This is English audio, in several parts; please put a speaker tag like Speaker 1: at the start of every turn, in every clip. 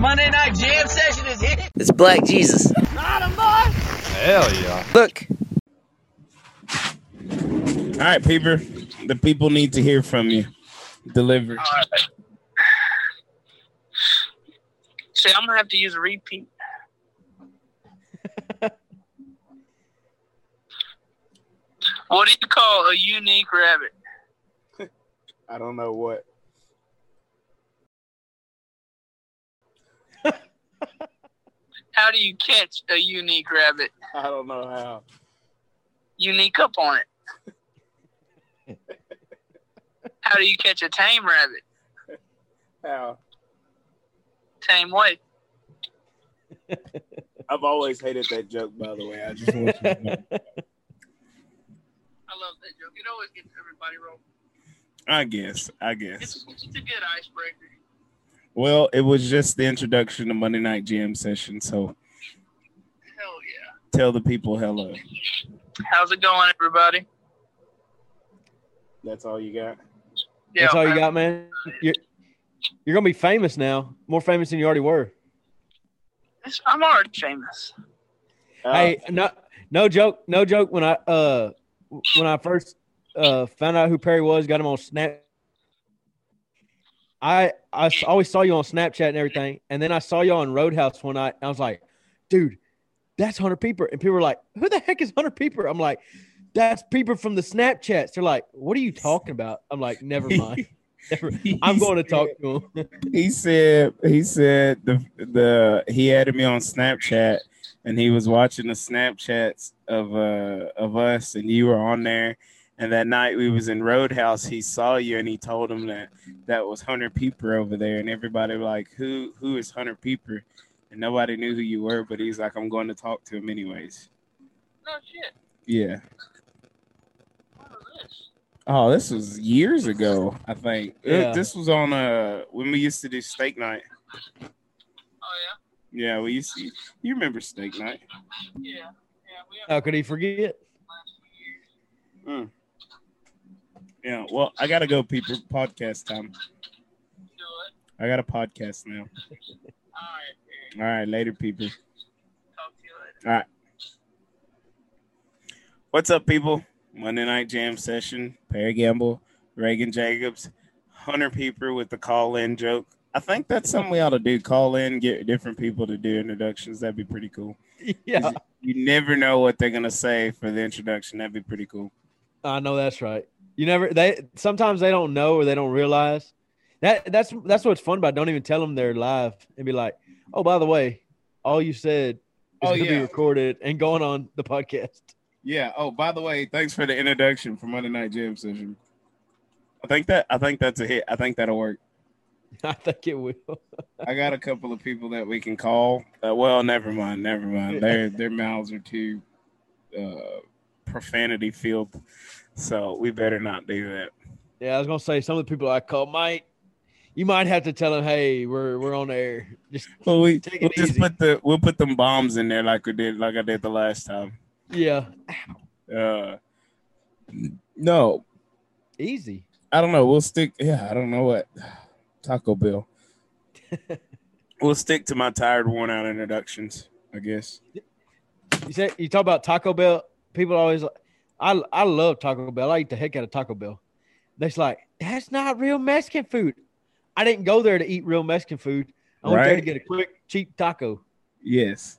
Speaker 1: Monday night jam session is here.
Speaker 2: It's Black Jesus. Not a boy.
Speaker 3: Hell yeah.
Speaker 2: Look,
Speaker 4: All right, Peeper. The people need to hear from you. Deliver.
Speaker 5: See, I'm gonna have to use a repeat. what do you call a unique rabbit?
Speaker 4: I don't know what.
Speaker 5: How do you catch a unique rabbit?
Speaker 4: I don't know how.
Speaker 5: Unique up on it. How do you catch a tame rabbit?
Speaker 4: How?
Speaker 5: Tame way.
Speaker 4: I've always hated that joke, by the way. I just want you to know.
Speaker 5: I love that joke. It always gets everybody rolling.
Speaker 4: I guess. I guess.
Speaker 5: It's, it's a good icebreaker.
Speaker 4: Well, it was just the introduction to Monday Night Jam session, so
Speaker 5: Hell yeah.
Speaker 4: tell the people hello.
Speaker 5: How's it going, everybody?
Speaker 4: That's all you got.
Speaker 5: Yeah,
Speaker 3: That's all you
Speaker 5: man.
Speaker 3: got, man. You're, you're gonna be famous now, more famous than you already were.
Speaker 5: I'm already famous.
Speaker 4: Uh,
Speaker 3: hey, no, no joke, no joke. When I uh, when I first uh found out who Perry was, got him on Snap. I I always saw you on Snapchat and everything, and then I saw you on Roadhouse one night. I was like, dude, that's Hunter Peeper, and people were like, who the heck is Hunter Peeper? I'm like, that's Peeper from the Snapchats. They're like, what are you talking about? I'm like, never mind. Never, I'm going to talk to him.
Speaker 4: he said he said the the he added me on Snapchat and he was watching the Snapchats of uh of us and you were on there and that night we was in Roadhouse he saw you and he told him that that was Hunter Peeper over there and everybody was like who who is Hunter Peeper and nobody knew who you were but he's like I'm going to talk to him anyways
Speaker 5: No shit.
Speaker 4: yeah
Speaker 5: What is this?
Speaker 4: oh this was years ago I think It- this was on uh when we used to do steak night
Speaker 5: Oh
Speaker 4: yeah Yeah, we used to you remember steak night
Speaker 5: yeah, yeah, yeah. We
Speaker 3: How could he forget?
Speaker 5: last few years.
Speaker 4: Yeah, well, I gotta go, people. Podcast time.
Speaker 5: Do it.
Speaker 4: I got a podcast now.
Speaker 5: All right.
Speaker 4: All right, later, people.
Speaker 5: Talk to you later. All right.
Speaker 4: What's up, people? Monday night jam session. Perry Gamble, Reagan Jacobs, Hunter Peeper with the call in joke. I think that's something we ought to do. Call in, get different people to do introductions. That'd be pretty cool.
Speaker 3: Yeah,
Speaker 4: You never know what they're gonna say for the introduction. That'd be pretty cool.
Speaker 3: I know that's right. You never they sometimes they don't know or they don't realize that that's that's what's fun about. it. Don't even tell them they're live and be like, oh, by the way, all you said is
Speaker 4: Oh,
Speaker 3: going to
Speaker 4: yeah.
Speaker 3: be recorded and going on the podcast.
Speaker 4: Yeah. Oh, by the way, thanks for the introduction for Monday night jam session. I think that I think that's a hit. I think that'll work.
Speaker 3: I think it will.
Speaker 4: I got a couple of people that we can call. Uh, well, never mind, never mind. Their their mouths are too uh, profanity filled, so we better not do that.
Speaker 3: Yeah, I was gonna say some of the people I call might. You might have to tell them, hey, we're we're on air. Just
Speaker 4: Well, we
Speaker 3: Take it
Speaker 4: we'll just
Speaker 3: easy.
Speaker 4: put the we'll put them bombs in there like we did, like I did the last time.
Speaker 3: yeah,
Speaker 4: Uh, no,
Speaker 3: easy.
Speaker 4: I don't know. We'll stick. Yeah, I don't know what Taco Bell. we'll stick to my tired, worn out introductions. I guess.
Speaker 3: You said you talk about Taco Bell. People always, I I love Taco Bell. I eat the heck out of Taco Bell. They're like, that's not real Mexican food. I didn't go there to eat real Mexican food. I went there to get a quick, cheap taco.
Speaker 4: Yes.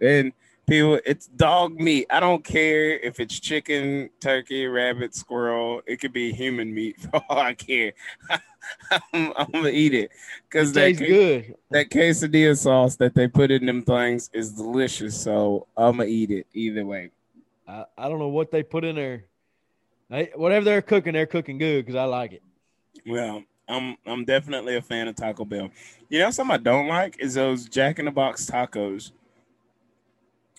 Speaker 4: And people, it's dog meat. I don't care if it's chicken, turkey, rabbit, squirrel. It could be human meat for all I care. I'm, I'm gonna eat it because that
Speaker 3: tastes good.
Speaker 4: that quesadilla sauce that they put in them things is delicious. So I'm gonna eat it either way.
Speaker 3: I, I don't know what they put in there. They, whatever they're cooking, they're cooking good because I like it.
Speaker 4: Well, I'm I'm definitely a fan of Taco Bell. You know, something I don't like is those Jack in the Box tacos.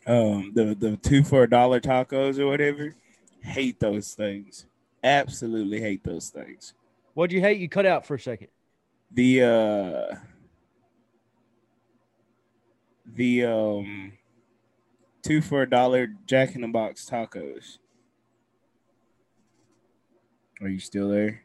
Speaker 4: Um, the the two for a dollar tacos or whatever. Hate those things. Absolutely hate those things.
Speaker 3: What'd you hate? You cut out for a second.
Speaker 4: The uh the um two for a dollar Jack in the Box tacos. Are you still there?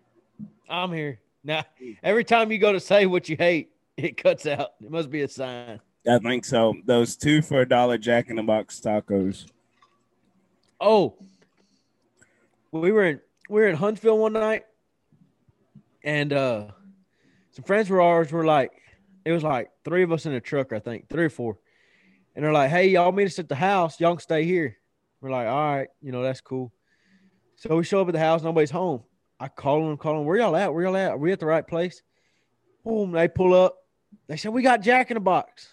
Speaker 3: I'm here now. Every time you go to say what you hate, It cuts out. It must be a sign.
Speaker 4: I think so. Those two for a dollar Jack in the Box tacos.
Speaker 3: Oh, we were in we were in Huntsville one night, and uh some friends were ours were like, it was like three of us in a truck, I think, three or four, and they're like, "Hey, y'all meet us at the house. Y'all can stay here." We're like, "All right, you know that's cool." So we show up at the house, nobody's home. I call them, call them, where y'all at? Where y'all at? Are we at the right place? Boom, they pull up. They said, We got Jack in the Box.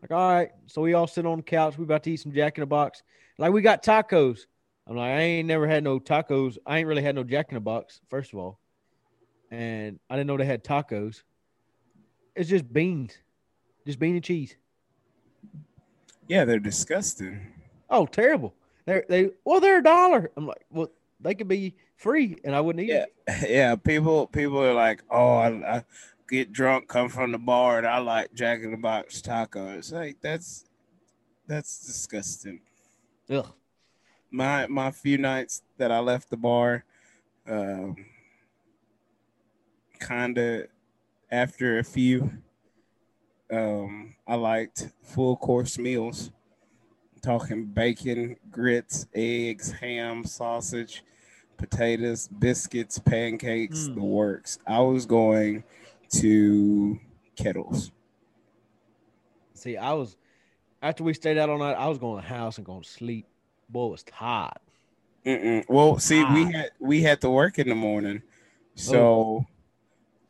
Speaker 3: Like, all right. So we all sit on the couch. We about to eat some Jack in the Box. Like, we got tacos. I'm like, I ain't never had no tacos. I ain't really had no Jack in the Box, first of all. And I didn't know they had tacos. It's just beans, just bean and cheese.
Speaker 4: Yeah, they're disgusting.
Speaker 3: Oh, terrible. They're, they, well, they're a dollar. I'm like, well, they could be free and I wouldn't eat
Speaker 4: Yeah,
Speaker 3: it.
Speaker 4: yeah. People, people are like, "Oh, I, I get drunk, come from the bar, and I like Jack in the Box tacos." Like that's that's disgusting.
Speaker 3: Ugh.
Speaker 4: My my few nights that I left the bar, um, kind of after a few, um, I liked full course meals. talking bacon, grits, eggs, ham, sausage, potatoes, biscuits, pancakes,
Speaker 3: Mm.
Speaker 4: the works. I was going to kettles.
Speaker 3: See, I was after we stayed out all night. I was going to the house and going to sleep. Boy, it was tired.
Speaker 4: Mm-mm. Well, see, we had we had to work in the morning, so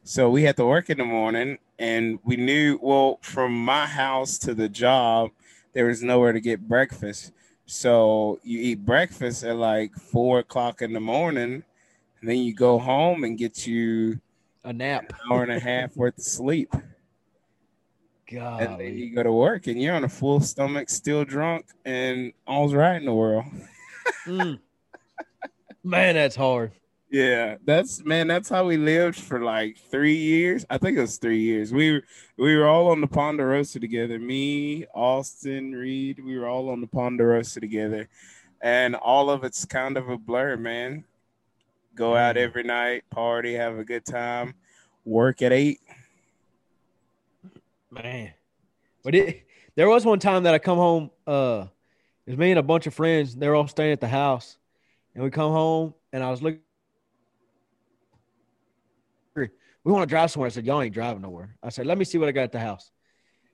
Speaker 4: so we had to work in the morning, and we knew well from my house to the job there was nowhere to get breakfast. So you eat breakfast at like four o'clock in the morning, and then you go home and get you
Speaker 3: A nap.
Speaker 4: an hour and a half worth of sleep,
Speaker 3: God.
Speaker 4: and then you go to work, and you're on a full stomach, still drunk, and all's right in the world.
Speaker 3: Mm. Man, that's hard.
Speaker 4: Yeah, that's man. That's how we lived for like three years. I think it was three years. We were we were all on the Ponderosa together. Me, Austin, Reed. We were all on the Ponderosa together, and all of it's kind of a blur, man. Go out
Speaker 3: Mm.
Speaker 4: every night, party, have a good time, work at eight.
Speaker 3: Man. But it there was one time that I come home, uh it was me and a bunch of friends, they're all staying at the house. And we come home and I was looking we want to drive somewhere. I said, Y'all ain't driving nowhere. I said, Let me see what I got at the house.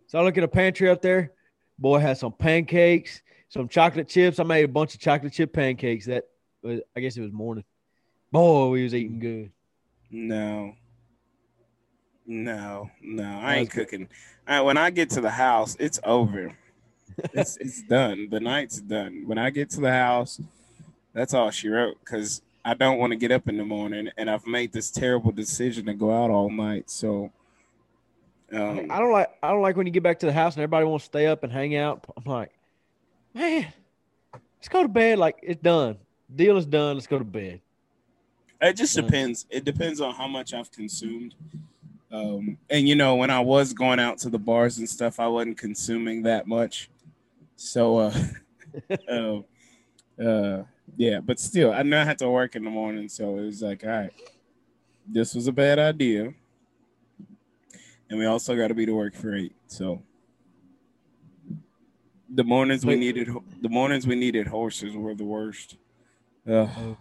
Speaker 3: So I look at a pantry up there. Boy had some pancakes, some chocolate chips. I made a bunch of chocolate chip pancakes that was, I guess it was morning. Boy, we was eating good.
Speaker 4: No. No, no, I ain't cooking. I, when I get to the house, it's over. It's it's done. The night's done. When I get to the house, that's all she wrote. Because I don't want to get up in the morning, and I've made this terrible decision to go out all night. So, um,
Speaker 3: I don't like I don't like when you get back to the house and everybody wants to stay up and hang out. I'm like, man, let's go to bed. Like it's done. Deal is done. Let's go to bed.
Speaker 4: It just
Speaker 3: Yeah.
Speaker 4: depends. It depends on how much I've consumed. Um, and you know, when I was going out to the bars and stuff, I wasn't consuming that much. So, uh, uh, uh, yeah, but still, I know I had to work in the morning, so it was like, all right, this was a bad idea, and we also got to be to work for eight. So, the mornings we needed, the mornings we needed horses were the worst. Ugh.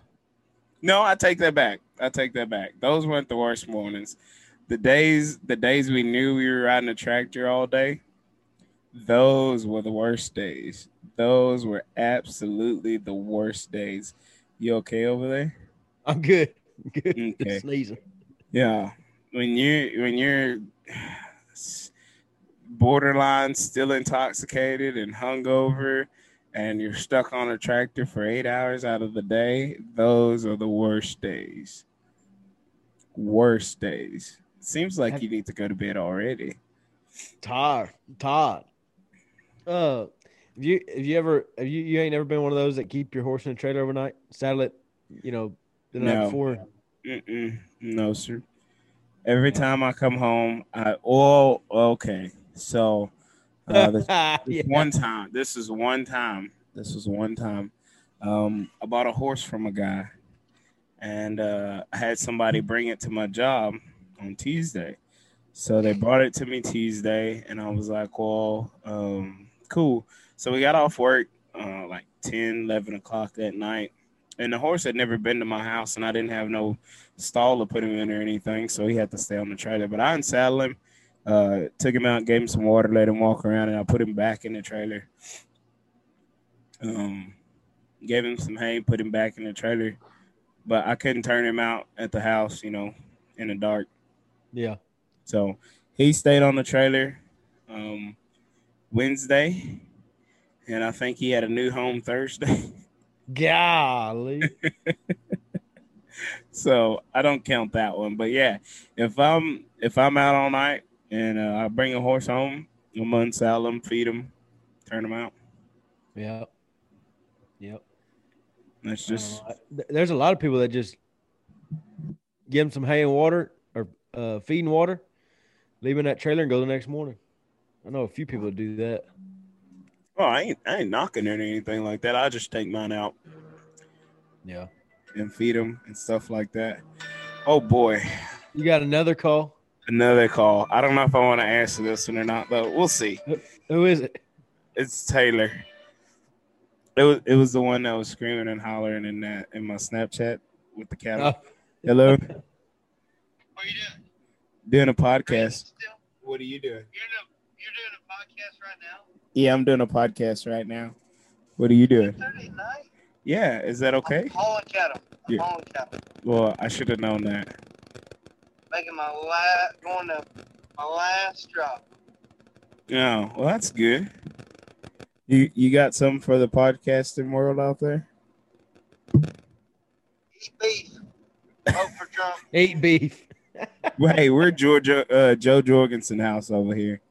Speaker 4: No, I take that back. I take that back. Those weren't the worst mornings. The days, the days we knew we were riding a tractor all day, those were the worst days. Those were absolutely the worst days. You okay over there?
Speaker 3: I'm good. Good.
Speaker 4: Okay.
Speaker 3: Sneezing.
Speaker 4: Yeah. When you when you're borderline still intoxicated and hungover and you're stuck on a tractor for eight hours out of the day, those are the worst days. Worst days. Seems like you need to go to bed already.
Speaker 3: Tired. Tired. Uh, have you have you ever have you you ain't ever been one of those that keep your horse in a trailer overnight, saddle it, you know, the night
Speaker 4: No.
Speaker 3: before?
Speaker 4: Mm-mm. No, sir. Every time I come home, I oh okay. So uh, this
Speaker 3: yeah.
Speaker 4: This one time. This is one time. This was one time. Um, I bought a horse from a guy, and uh, I had somebody bring it to my job on Tuesday. So they brought it to me Tuesday, and I was like, well, um, cool. So we got off work uh, like 10, 11 o'clock that night. And the horse had never been to my house, and I didn't have no stall to put him in or anything. So he had to stay on the trailer. But I unsaddled him, uh, took him out, gave him some water, let him walk around, and I put him back in the trailer. Um, gave him some hay, put him back in the trailer. But I couldn't turn him out at the house, you know, in the dark.
Speaker 3: Yeah.
Speaker 4: So he stayed on the trailer um, Wednesday, and I think he had a new home Thursday.
Speaker 3: Golly.
Speaker 4: so I don't count that one. But yeah, if I'm if I'm out all night and uh, I bring a horse home, I'm unsaddle him, feed him, turn him out.
Speaker 3: Yep. Yep.
Speaker 4: That's just
Speaker 3: Uh, there's a lot of people that just give them some hay and water or uh, feed and water, leave in that trailer and go the next morning. I know a few people that do that.
Speaker 4: oh, I ain't I ain't knocking it or anything like that. I just take mine out
Speaker 3: Yeah.
Speaker 4: and feed them and stuff like that. Oh boy,
Speaker 3: You got another call?
Speaker 4: another call. I don't know if I want to answer this one or not, but we'll see.
Speaker 3: Who is it?
Speaker 4: It's Taylor. It was it was the one that was screaming and hollering in that in my Snapchat with the cattle.
Speaker 3: Oh.
Speaker 4: Hello,
Speaker 5: What are you doing?
Speaker 4: doing a podcast. What are you doing?
Speaker 5: You're, doing a, you're doing a podcast right now?
Speaker 4: Yeah, I'm doing a podcast right now. What are you doing?
Speaker 5: Night?
Speaker 4: Yeah, is that okay?
Speaker 5: I'm hauling cattle. I'm
Speaker 4: Yeah.
Speaker 5: hauling cattle.
Speaker 4: Well, I should have known that.
Speaker 5: Making my last, going to my last drop.
Speaker 4: Oh, well, that's good. You you got something for the podcasting world out there?
Speaker 5: Eat beef. Vote for Trump.
Speaker 3: Eat beef.
Speaker 4: Well, hey, we're Georgia uh, Jo Jorgensen house over here.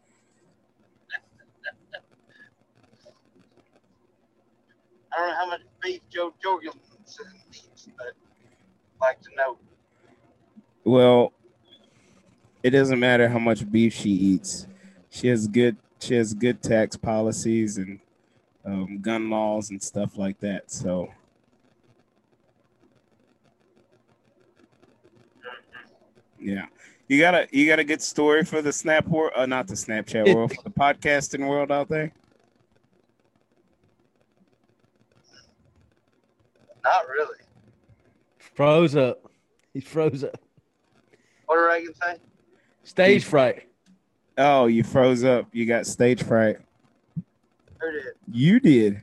Speaker 5: I don't know how much beef Jo Jorgensen eats, but I'd like to know.
Speaker 4: Well, it doesn't matter how much beef she eats. She has good she has good tax policies and um, gun laws and stuff like that. So yeah, you got a you got a good story for the snap world, uh, not the Snapchat world, for the podcasting world out there.
Speaker 5: Not really.
Speaker 3: Froze up. He froze up.
Speaker 5: What did Reagan say?
Speaker 3: Stage fright.
Speaker 4: Oh, you froze up. You got stage fright.
Speaker 5: Who did?
Speaker 4: You did.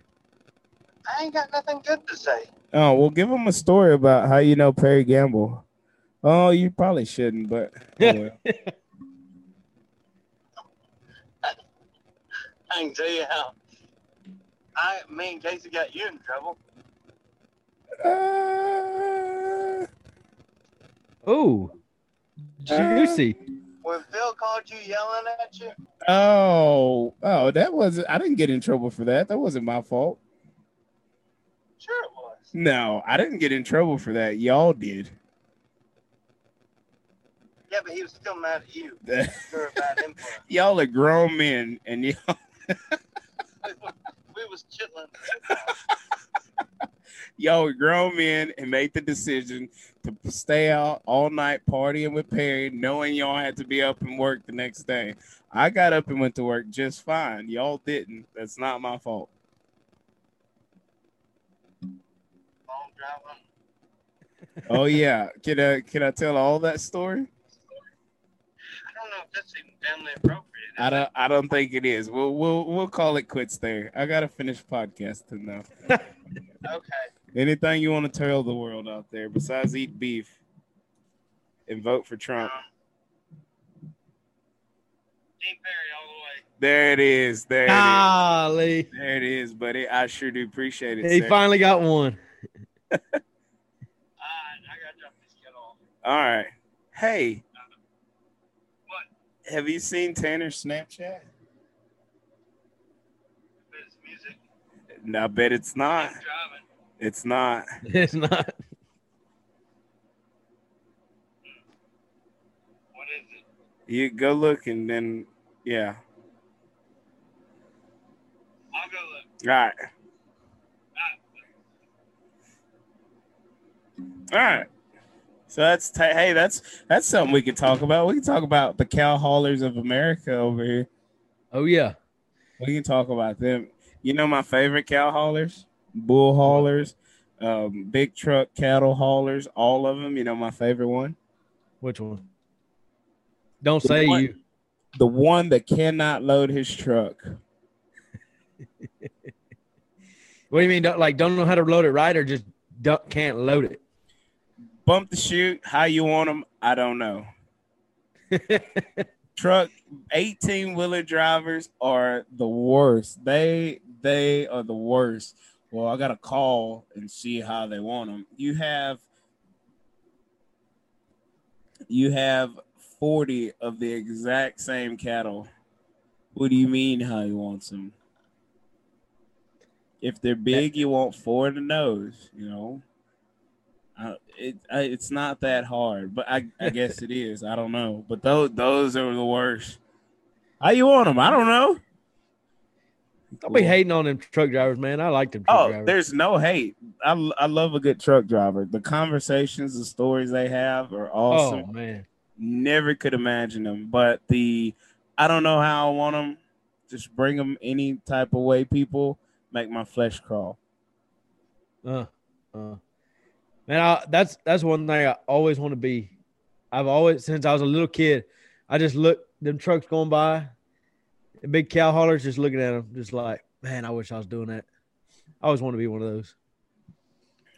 Speaker 5: I ain't got nothing good to say.
Speaker 4: Oh, well, give him a story about how you know Perry Gamble. Oh, you probably shouldn't, but oh, well.
Speaker 5: I can tell you how. I, me and Casey got you in trouble.
Speaker 4: Uh,
Speaker 3: Ooh. Juicy.
Speaker 5: When Phil called you yelling at you,
Speaker 4: oh, oh, that wasn't. I didn't get in trouble for that. That wasn't my fault.
Speaker 5: sure it was.
Speaker 4: No, I didn't get in trouble for that. Y'all did.
Speaker 5: Yeah, but he was still mad at you. You're a bad influence.
Speaker 4: y'all are grown men, and y'all,
Speaker 5: we was chilling.
Speaker 4: y'all were grown men and made the decision to stay out all night partying with Perry, knowing y'all had to be up and work the next day. I got up and went to work just fine. Y'all didn't. That's not my fault.
Speaker 5: Long drive home.
Speaker 4: Oh yeah, can I can I tell all that story?
Speaker 5: I don't know if that's even family appropriate.
Speaker 4: I don't I don't think it is. We'll we'll we'll call it quits there. I gotta finish podcasting now.
Speaker 5: Okay.
Speaker 4: Anything you want to tell the world out there besides eat beef and vote for Trump?
Speaker 5: Um, Dean Perry all the way.
Speaker 4: There it is. There it is.
Speaker 3: Golly.
Speaker 4: There it is, buddy. I sure do appreciate it.
Speaker 3: He
Speaker 4: sir.
Speaker 3: finally got one.
Speaker 5: I, I gotta drop this kid off.
Speaker 4: All right. Hey,
Speaker 5: What?
Speaker 4: have you seen Tanner's Snapchat?
Speaker 5: But it's music.
Speaker 4: I bet it's not.
Speaker 5: I'm driving.
Speaker 4: It's not.
Speaker 3: It's not.
Speaker 5: What is it?
Speaker 4: You go look and then yeah.
Speaker 5: I'll go look.
Speaker 4: All right. All right. So that's t- hey, that's that's something we can talk about. We can talk about the cow haulers of America over here.
Speaker 3: Oh yeah.
Speaker 4: We can talk about them. You know my favorite cow haulers, bull haulers, um, big truck cattle haulers, all of them. You know my favorite one,
Speaker 3: Which one? Don't
Speaker 4: The
Speaker 3: say
Speaker 4: one-
Speaker 3: you.
Speaker 4: the one that cannot load his truck.
Speaker 3: What do you mean? Don't, like, don't know how to load it right, or just don't, can't load it?
Speaker 4: Bump the chute, how you want them, I don't know. Truck 18 wheeler drivers are the worst. They they are the worst. Well, I gotta call and see how they want them. You have you have 40 of the exact same cattle. What do you mean how you want them? If they're big, you want four in the nose, you know. Uh, it I, it's not that hard, but I, I guess it is. I don't know, but those those are the worst. How you want them? I don't know.
Speaker 3: Don't be hating on them truck drivers, man. I like them truck
Speaker 4: Oh,
Speaker 3: drivers.
Speaker 4: there's no hate. I, I love a good truck driver. The conversations, the stories they have are awesome.
Speaker 3: Oh man.
Speaker 4: Never could imagine them, but the I don't know how I want them. Just bring them any type of way. People make my flesh crawl.
Speaker 3: Uh, uh. Man, I, that's that's one thing I always want to be. I've always since I was a little kid, I just look them trucks going by, the big cow haulers, just looking at them, just like, man, I wish I was doing that. I always want to be one of those.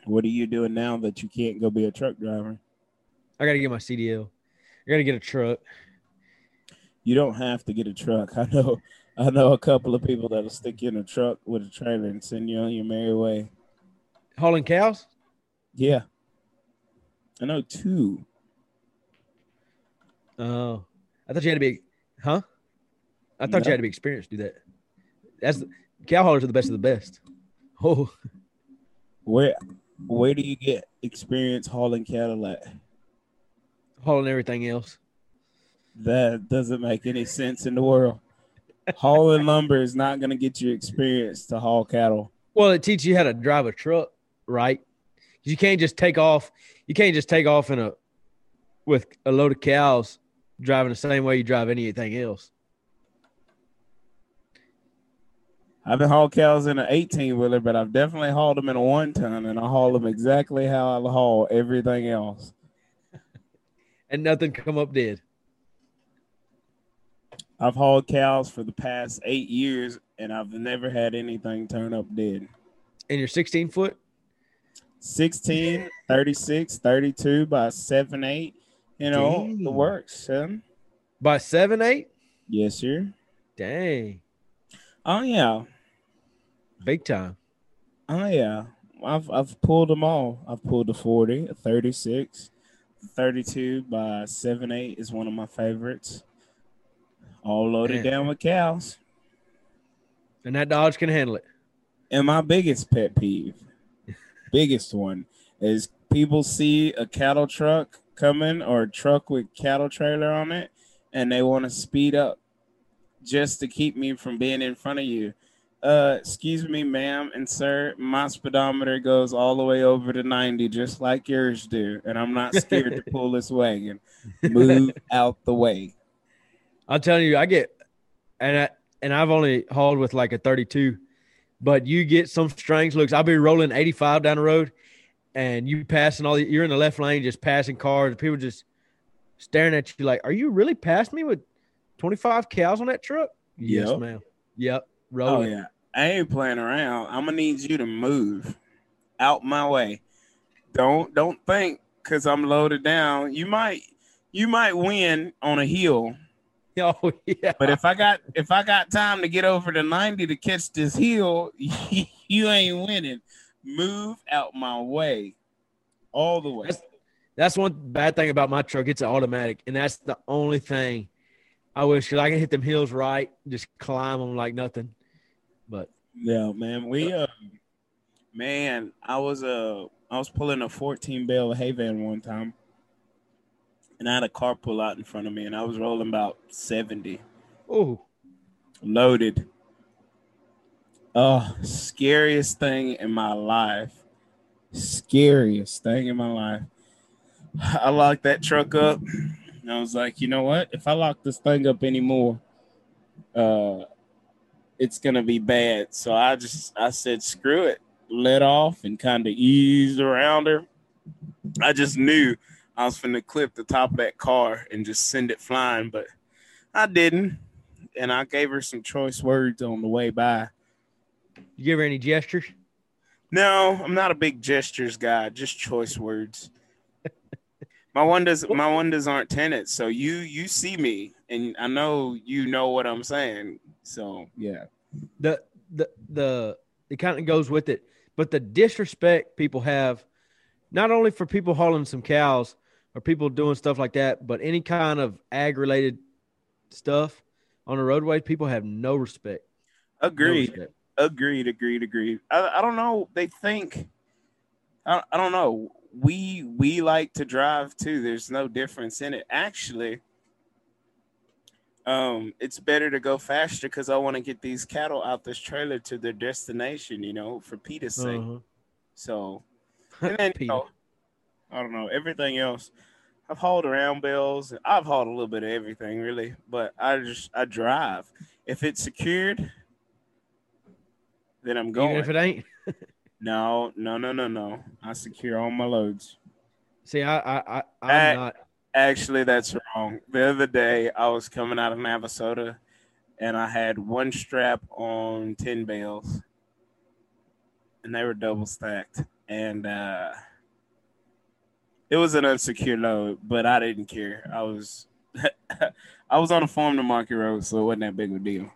Speaker 4: What are you doing now that you can't go be a truck driver?
Speaker 3: I got to get my CDL. I got to get a truck.
Speaker 4: You don't have to get a truck. I know. I know a couple of people that'll stick you in a truck with a trailer and send you on your merry way.
Speaker 3: Hauling cows?
Speaker 4: Yeah, I know two.
Speaker 3: Oh, I thought you had to be, huh? I thought
Speaker 4: No.
Speaker 3: you had to be experienced to do that. That's cow haulers are the best of the best. Oh,
Speaker 4: Where where do you get experience hauling cattle at?
Speaker 3: hauling everything else.
Speaker 4: That doesn't make any sense in the world. Hauling lumber is not going to get you experience to haul cattle.
Speaker 3: Well, it teaches you how to drive a truck, right? You can't just take off. You can't just take off in a with a load of cows driving the same way you drive anything else.
Speaker 4: I've been hauled cows in an 18 wheeler, but I've definitely hauled them in a one ton, and I haul them exactly how I haul everything else.
Speaker 3: And nothing come up dead.
Speaker 4: I've hauled cows for the past eight years, and I've never had anything turn up dead.
Speaker 3: And you're 16 foot.
Speaker 4: 16, 36, 32 by 7, 8. You know, the works, son.
Speaker 3: By seven, eight?
Speaker 4: Yes, sir.
Speaker 3: Dang.
Speaker 4: Oh, yeah.
Speaker 3: Big time.
Speaker 4: Oh, yeah. I've, I've pulled them all. I've pulled the 40, a 36, 32 by 7, 8 is one of my favorites. All loaded
Speaker 3: Man.
Speaker 4: down with cows.
Speaker 3: And that Dodge can handle it.
Speaker 4: And my biggest pet peeve, biggest one, is people see a cattle truck coming or a truck with cattle trailer on it, and they want to speed up just to keep me from being in front of you. Uh, excuse me, ma'am and sir, my speedometer goes all the way over to 90, just like yours do, and I'm not scared to pull this wagon. Move out the way.
Speaker 3: I'm telling you, I get, and I, and I've only hauled with like a 32, but you get some strange looks. I'll be rolling 85 down the road, and you passing all the, you're in the left lane, just passing cars. People just staring at you like, "Are you really past me with 25 cows on that truck?" Yes, ma'am. Yep,
Speaker 4: Oh
Speaker 3: rolling.
Speaker 4: yeah, I ain't playing around. I'm gonna need you to move out my way. Don't don't think because I'm loaded down. You might you might win on a hill,
Speaker 3: Oh yeah.
Speaker 4: but if I got if I got time to get over to 90 to catch this hill, you ain't winning. Move out my way, all the way.
Speaker 3: That's- That's one bad thing about my truck. It's automatic, and that's the only thing I wish 'cause I can hit them hills right, just climb them like nothing.
Speaker 4: Yeah, man. We uh man, I was uh I was pulling a 14 bale hay van one time. And I had a car pull out in front of me and I was rolling about 70
Speaker 3: oh,
Speaker 4: loaded. Oh, scariest thing in my life. Scariest thing in my life. I locked that truck up. And I was like, you know what? If I lock this thing up anymore, uh, it's gonna be bad. So I just I said, screw it, let off and kind of eased around her. I just knew I was finna clip the top of that car and just send it flying, but I didn't. And I gave her some choice words on the way by.
Speaker 3: You give her any gestures?
Speaker 4: No, I'm not a big gestures guy, just choice words. My wonders, my wonders aren't tenants. so you you see me and I know you know what I'm saying. So yeah.
Speaker 3: The the the it kind of goes with it, but the disrespect people have, not only for people hauling some cows or people doing stuff like that, but any kind of ag related stuff on the roadway, people have no respect. No
Speaker 4: Agreed.
Speaker 3: respect.
Speaker 4: Agreed, agreed, agreed. I, I don't know. They think I, I don't know. We we like to drive too. There's no difference in it. Actually, um, it's better to go faster because I want to get these cattle out this trailer to their destination, you know, for Peter's sake.
Speaker 3: Uh-huh.
Speaker 4: So and then you know, I don't know, everything else. I've hauled around bells. I've hauled a little bit of everything really, but I just I drive. If it's secured, then I'm going.
Speaker 3: Even if it ain't.
Speaker 4: No, no, no, no, no. I secure all my loads.
Speaker 3: See, I I, I I'm not.
Speaker 4: Actually, that's wrong. The other day, I was coming out of Navasota, and I had one strap on ten bales, and they were double stacked, and uh, it was an unsecure load, but I didn't care. I was, I was on a farm to market road, so it wasn't that big of a deal.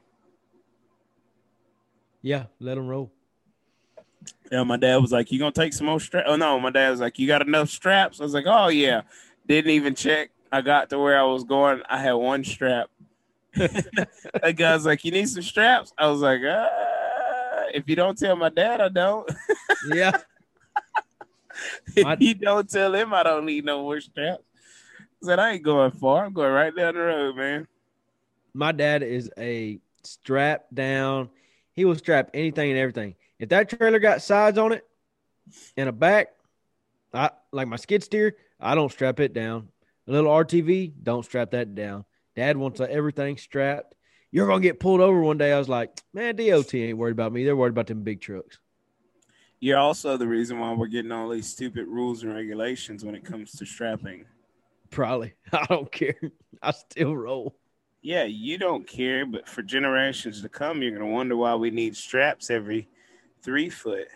Speaker 3: Yeah, let them roll.
Speaker 4: Yeah, my dad was like, "You gonna take some more straps?" Oh no, my dad was like, "You got enough straps?" I was like, "Oh yeah." Didn't even check. I got to where I was going. I had one strap. that guy's like, "You need some straps?" I was like, uh, "If you don't tell my dad, I don't.
Speaker 3: Yeah,
Speaker 4: if
Speaker 3: My-
Speaker 4: you don't tell him, I don't need no more straps." I said, "I ain't going far. I'm going right down the road, man."
Speaker 3: my dad is a strap down. He will strap anything and everything. If that trailer got sides on it and a back, I like my skid steer. I don't strap it down. A little RTV, don't strap that down. Dad wants everything strapped. You're gonna get pulled over one day. I was like, man, DOT ain't worried about me. They're worried about them big trucks.
Speaker 4: You're also the reason why we're getting all these stupid rules and regulations when it comes to strapping.
Speaker 3: Probably. I don't care. I still roll.
Speaker 4: Yeah, you don't care, but for generations to come, you're gonna wonder why we need straps every three foot.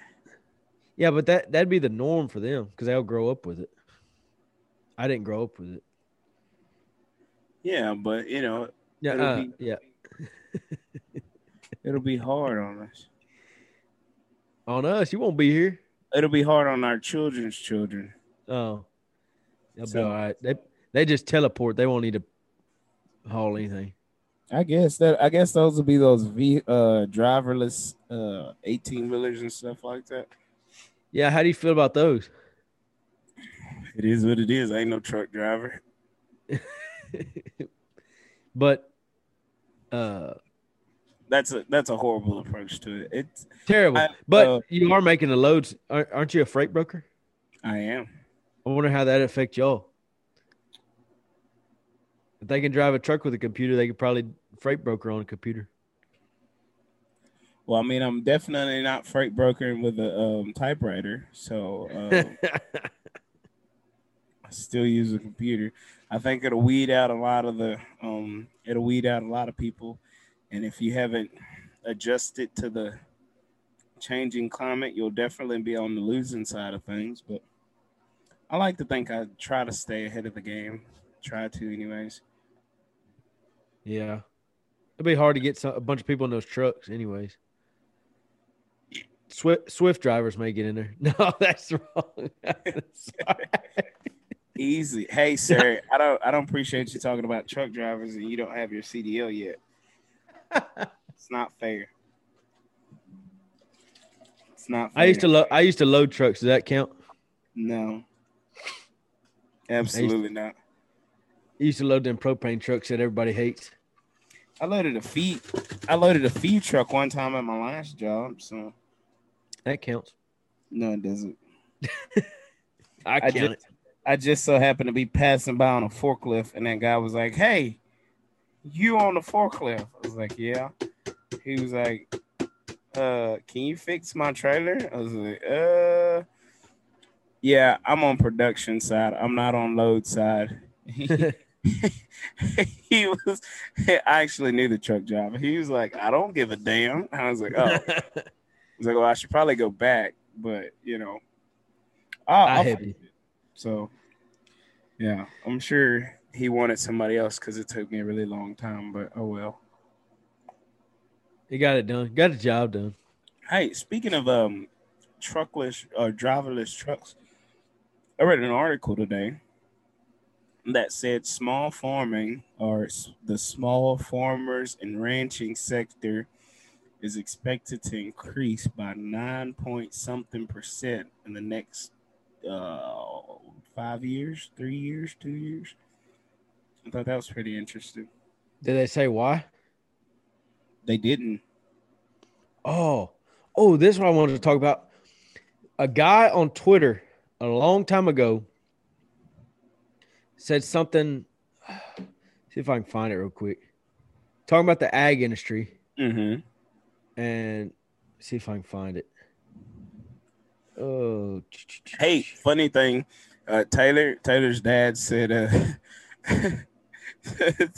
Speaker 3: Yeah, but that that'd be the norm for them because they'll grow up with it. I didn't grow up with it.
Speaker 4: Yeah, but you know,
Speaker 3: Yeah,
Speaker 4: It'll
Speaker 3: uh,
Speaker 4: be-
Speaker 3: yeah.
Speaker 4: it'll be hard on us.
Speaker 3: On us, you won't be here.
Speaker 4: It'll be hard on our children's children.
Speaker 3: Oh, they'll be all right. They they just teleport. They won't need to haul anything.
Speaker 4: I guess that I guess those will be those V uh driverless uh 18 wheelers and stuff like that.
Speaker 3: Yeah, how do you feel about those?
Speaker 4: It is what it is. I ain't no truck driver.
Speaker 3: but uh,
Speaker 4: That's a that's a horrible approach to it. It's
Speaker 3: terrible.
Speaker 4: I-
Speaker 3: but
Speaker 4: uh,
Speaker 3: you are making the loads. Aren't aren't you a freight broker?
Speaker 4: I am.
Speaker 3: I wonder how that affect y'all. If they can drive a truck with a computer, they could probably freight broker on a computer.
Speaker 4: Well, I mean, I'm definitely not freight brokering with a um, typewriter, so um, I still use a computer. I think it'll weed out a lot of the um it'll weed out a lot of people. And if you haven't adjusted to the changing climate, you'll definitely be on the losing side of things. But I like to think I try to stay ahead of the game. Try to anyways.
Speaker 3: Yeah, it'd be hard to get some, a bunch of people in those trucks, anyways. Swift Swift drivers may get in there. No, that's wrong.
Speaker 4: Easy. Hey sir, I don't I don't appreciate you talking about truck drivers and you don't have your CDL yet. It's not fair. It's not fair.
Speaker 3: I used to lo- I used to load trucks. Does that count?
Speaker 4: No. Absolutely not.
Speaker 3: I used to load them propane trucks that everybody hates.
Speaker 4: I loaded a feed I loaded a feed truck one time at my last job, so
Speaker 3: That counts.
Speaker 4: no it doesn't.
Speaker 3: I
Speaker 4: I
Speaker 3: count
Speaker 4: just I just so happened to be passing by on a forklift, and that guy was like, "Hey, you on the forklift?" I was like, "Yeah." He was like, "Uh, can you fix my trailer?" I was like, "Uh, yeah, I'm on production side. I'm not on load side." he was. I actually knew the truck driver. He was like, "I don't give a damn." I was like, "Oh." I was like, "Well, I should probably go back," but you know, I'll,
Speaker 3: I
Speaker 4: I'll
Speaker 3: hit
Speaker 4: fix
Speaker 3: you.
Speaker 4: it. So, yeah, I'm sure he wanted somebody else because it took me a really long time. But oh well.
Speaker 3: He got it done. Got the job done.
Speaker 4: Hey, speaking of um, truckless or driverless trucks, I read an article today that said small farming or the small farmers and ranching sector is expected to increase by nine point something percent in the next uh, five years, three years, two years. I thought that was pretty interesting.
Speaker 3: Did they say why?
Speaker 4: They didn't.
Speaker 3: Oh, oh, this is what I wanted to talk about. A guy on Twitter a long time ago said something. See if I can find it real quick. Talking about the ag industry
Speaker 4: Mm-hmm.
Speaker 3: and see if I can find it. Oh,
Speaker 4: Hey, funny thing, uh, Taylor Taylor's dad said. Uh,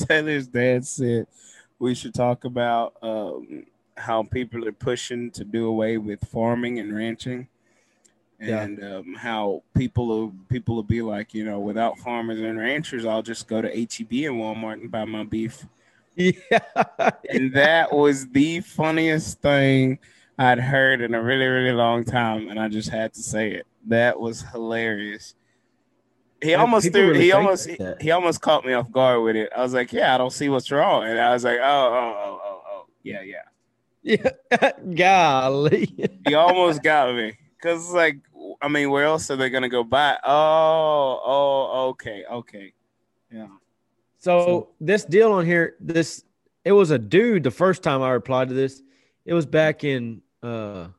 Speaker 4: Taylor's dad said we should talk about um, how people are pushing to do away with farming and ranching,
Speaker 3: Yeah.
Speaker 4: and um, how people will people will be like, you know, without farmers and ranchers, I'll just go to HEB and Walmart and buy my beef.
Speaker 3: yeah.
Speaker 4: And that was the funniest thing I'd heard in a really, really long time, and I just had to say it. That was hilarious. He
Speaker 3: Yeah,
Speaker 4: almost threw.
Speaker 3: really
Speaker 4: he almost
Speaker 3: like
Speaker 4: he, he almost caught me off guard with it. I was like, "Yeah, I don't see what's wrong," and I was like, "Oh, oh, oh, oh, oh, yeah, yeah."
Speaker 3: yeah. Golly.
Speaker 4: He almost got me because, like, I mean, where else are they gonna go buy? Oh, oh, okay, okay, yeah.
Speaker 3: So this deal on here, this it was a dude the first time I replied to this. It was back in uh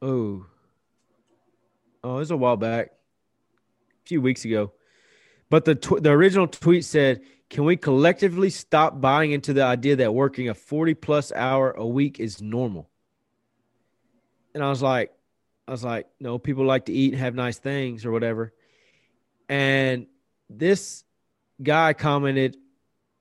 Speaker 3: oh oh it was a while back, a few weeks ago. But the tw- the original tweet said, "Can we collectively stop buying into the idea that working a forty plus hour a week is normal?" And I was like, I was like, no, people like to eat and have nice things or whatever. And this guy commented,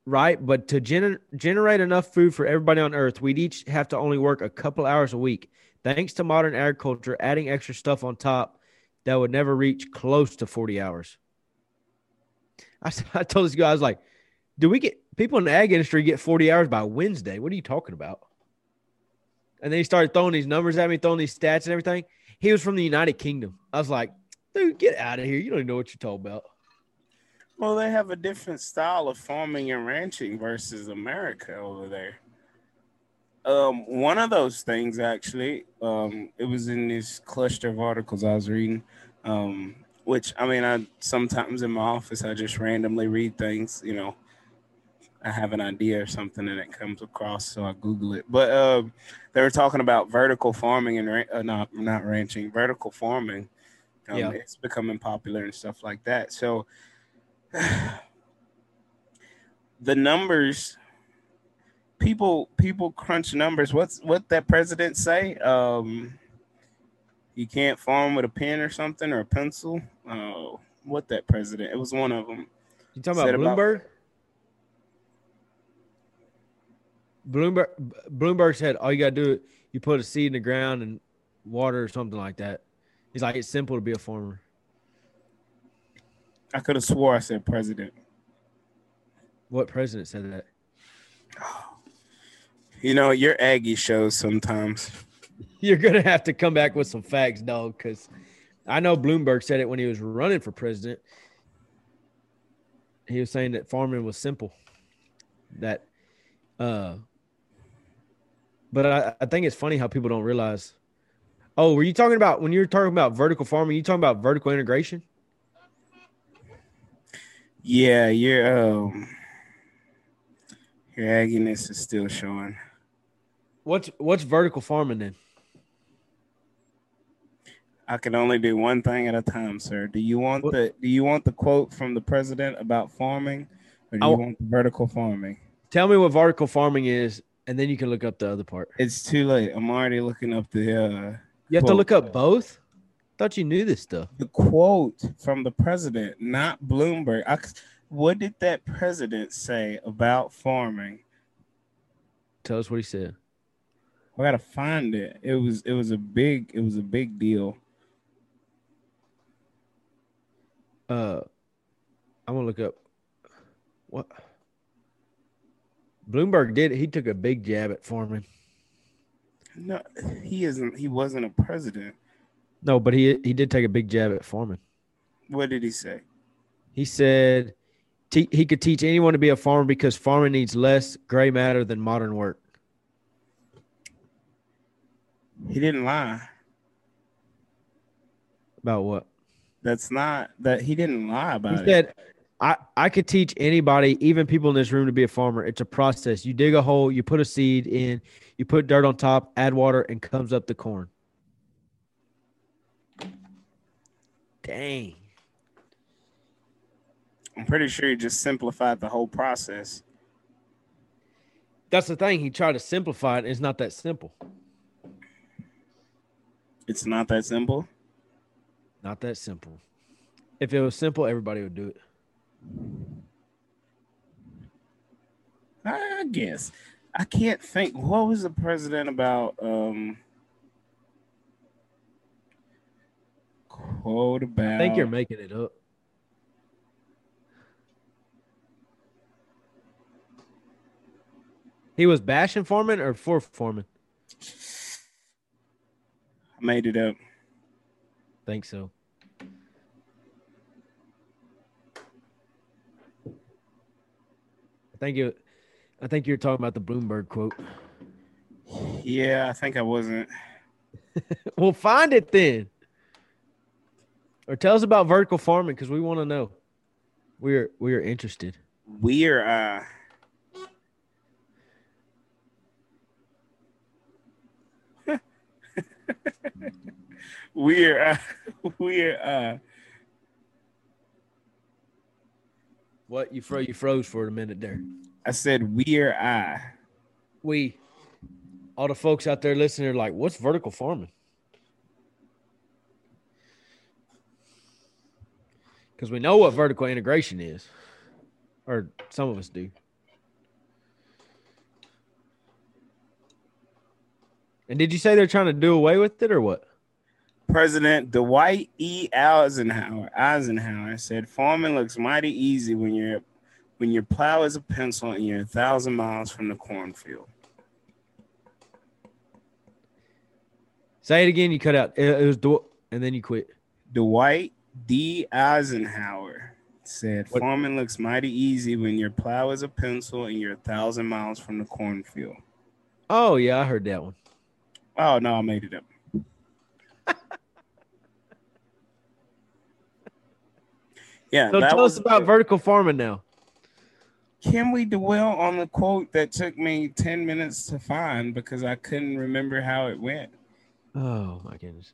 Speaker 3: right, but to gener- generate enough food for everybody on earth, we'd each have to only work a couple hours a week. Thanks to modern agriculture, adding extra stuff on top that would never reach close to 40 hours. I told this guy, I was like, do we get people in the ag industry get 40 hours by Wednesday? What are you talking about? And then he started throwing these numbers at me, throwing these stats and everything. He was from the United Kingdom. I was like, dude, get out of here. You don't even know what you're talking about.
Speaker 4: Well, they have a different style of farming and ranching versus America over there. Um, one of those things actually, um, it was in this cluster of articles I was reading. Um, which I mean, I sometimes in my office I just randomly read things. You know, I have an idea or something and it comes across, so I Google it. But um, they were talking about vertical farming and ran- uh, not not ranching, vertical farming. Um,
Speaker 3: Yeah.
Speaker 4: It's becoming popular and stuff like that. So the numbers people people crunch numbers what's what that president say um you can't farm with a pen or something or a pencil oh what that president it was one of them
Speaker 3: You talking about
Speaker 4: Said about-
Speaker 3: Bloomberg? Bloomberg said all you gotta do you put a seed in the ground and water or something like that. He's like it's simple to be a farmer.
Speaker 4: i could have swore i said president
Speaker 3: What president said that?
Speaker 4: you know your aggie shows sometimes
Speaker 3: You're gonna have to come back with some facts, dog, because I know Bloomberg said it when he was running for president. He was saying that farming was simple. That uh but I, I think it's funny how people don't realize. Oh, were you talking about when you were talking about vertical farming, you talking about vertical integration?
Speaker 4: yeah your um your agginess is still showing
Speaker 3: What's what's vertical farming then?
Speaker 4: I can only do one thing at a time, sir. Do you want
Speaker 3: What-
Speaker 4: the Do you want the quote from the president about farming, or do you want the vertical farming?
Speaker 3: Tell me what vertical farming is, and then you can look up the other part.
Speaker 4: It's too late. I'm already looking up the uh,
Speaker 3: You have to look up both. Thought you knew this stuff.
Speaker 4: the quote from the president, not Bloomberg. I, what did that president say about farming?
Speaker 3: Tell us what he said.
Speaker 4: I gotta find it. It was it was a big it was a big deal.
Speaker 3: Uh, I'm gonna look up what Bloomberg did. He took a big jab at Foreman.
Speaker 4: No, he isn't. He wasn't a president.
Speaker 3: No, but he he did take a big jab at Foreman.
Speaker 4: What did he say?
Speaker 3: He said he could teach anyone to be a farmer because farming needs less gray matter than modern work.
Speaker 4: He didn't lie.
Speaker 3: About what?
Speaker 4: That's not that he didn't lie about
Speaker 3: He
Speaker 4: it.
Speaker 3: said, I, I could teach anybody, even people in this room, to be a farmer. It's a process. You dig a hole, you put a seed in, you put dirt on top, add water, and comes up the corn. Dang.
Speaker 4: I'm pretty sure he just simplified the whole process.
Speaker 3: That's the thing. He tried to simplify it. It's not that simple.
Speaker 4: It's not that simple.
Speaker 3: Not that simple. If it was simple, everybody would do it.
Speaker 4: I guess. I can't think. What was the president about? Um, quote about.
Speaker 3: I think you're making it up. He was bashing Foreman or for Foreman?
Speaker 4: I made it up.
Speaker 3: Think so. I think you I think you're talking about the Bloomberg quote.
Speaker 4: Yeah, I think I wasn't.
Speaker 3: well, find it then. Or tell us about vertical farming because we want to know. We're we're interested.
Speaker 4: We're uh we're uh we're uh
Speaker 3: What you froze you froze for a minute there.
Speaker 4: I said we or I.
Speaker 3: We all the folks out there listening are like, what's vertical farming? Because we know what vertical integration is. Or some of us do. And did you say they're trying to do away with it or what?
Speaker 4: President Dwight E. Eisenhower Eisenhower said farming looks mighty easy when you're when your plow is a pencil and you're a thousand miles from the cornfield.
Speaker 3: Say it again. You cut out. It, it was and then you quit.
Speaker 4: Dwight D. Eisenhower said
Speaker 3: What-
Speaker 4: farming looks mighty easy when your plow is a pencil and you're a thousand miles from the cornfield.
Speaker 3: Oh yeah, I heard that one.
Speaker 4: Oh no, I made it up. Yeah,
Speaker 3: So tell us about vertical farming now.
Speaker 4: Can we dwell on the quote that took me 10 minutes to find because I couldn't remember how it went?
Speaker 3: Oh my goodness.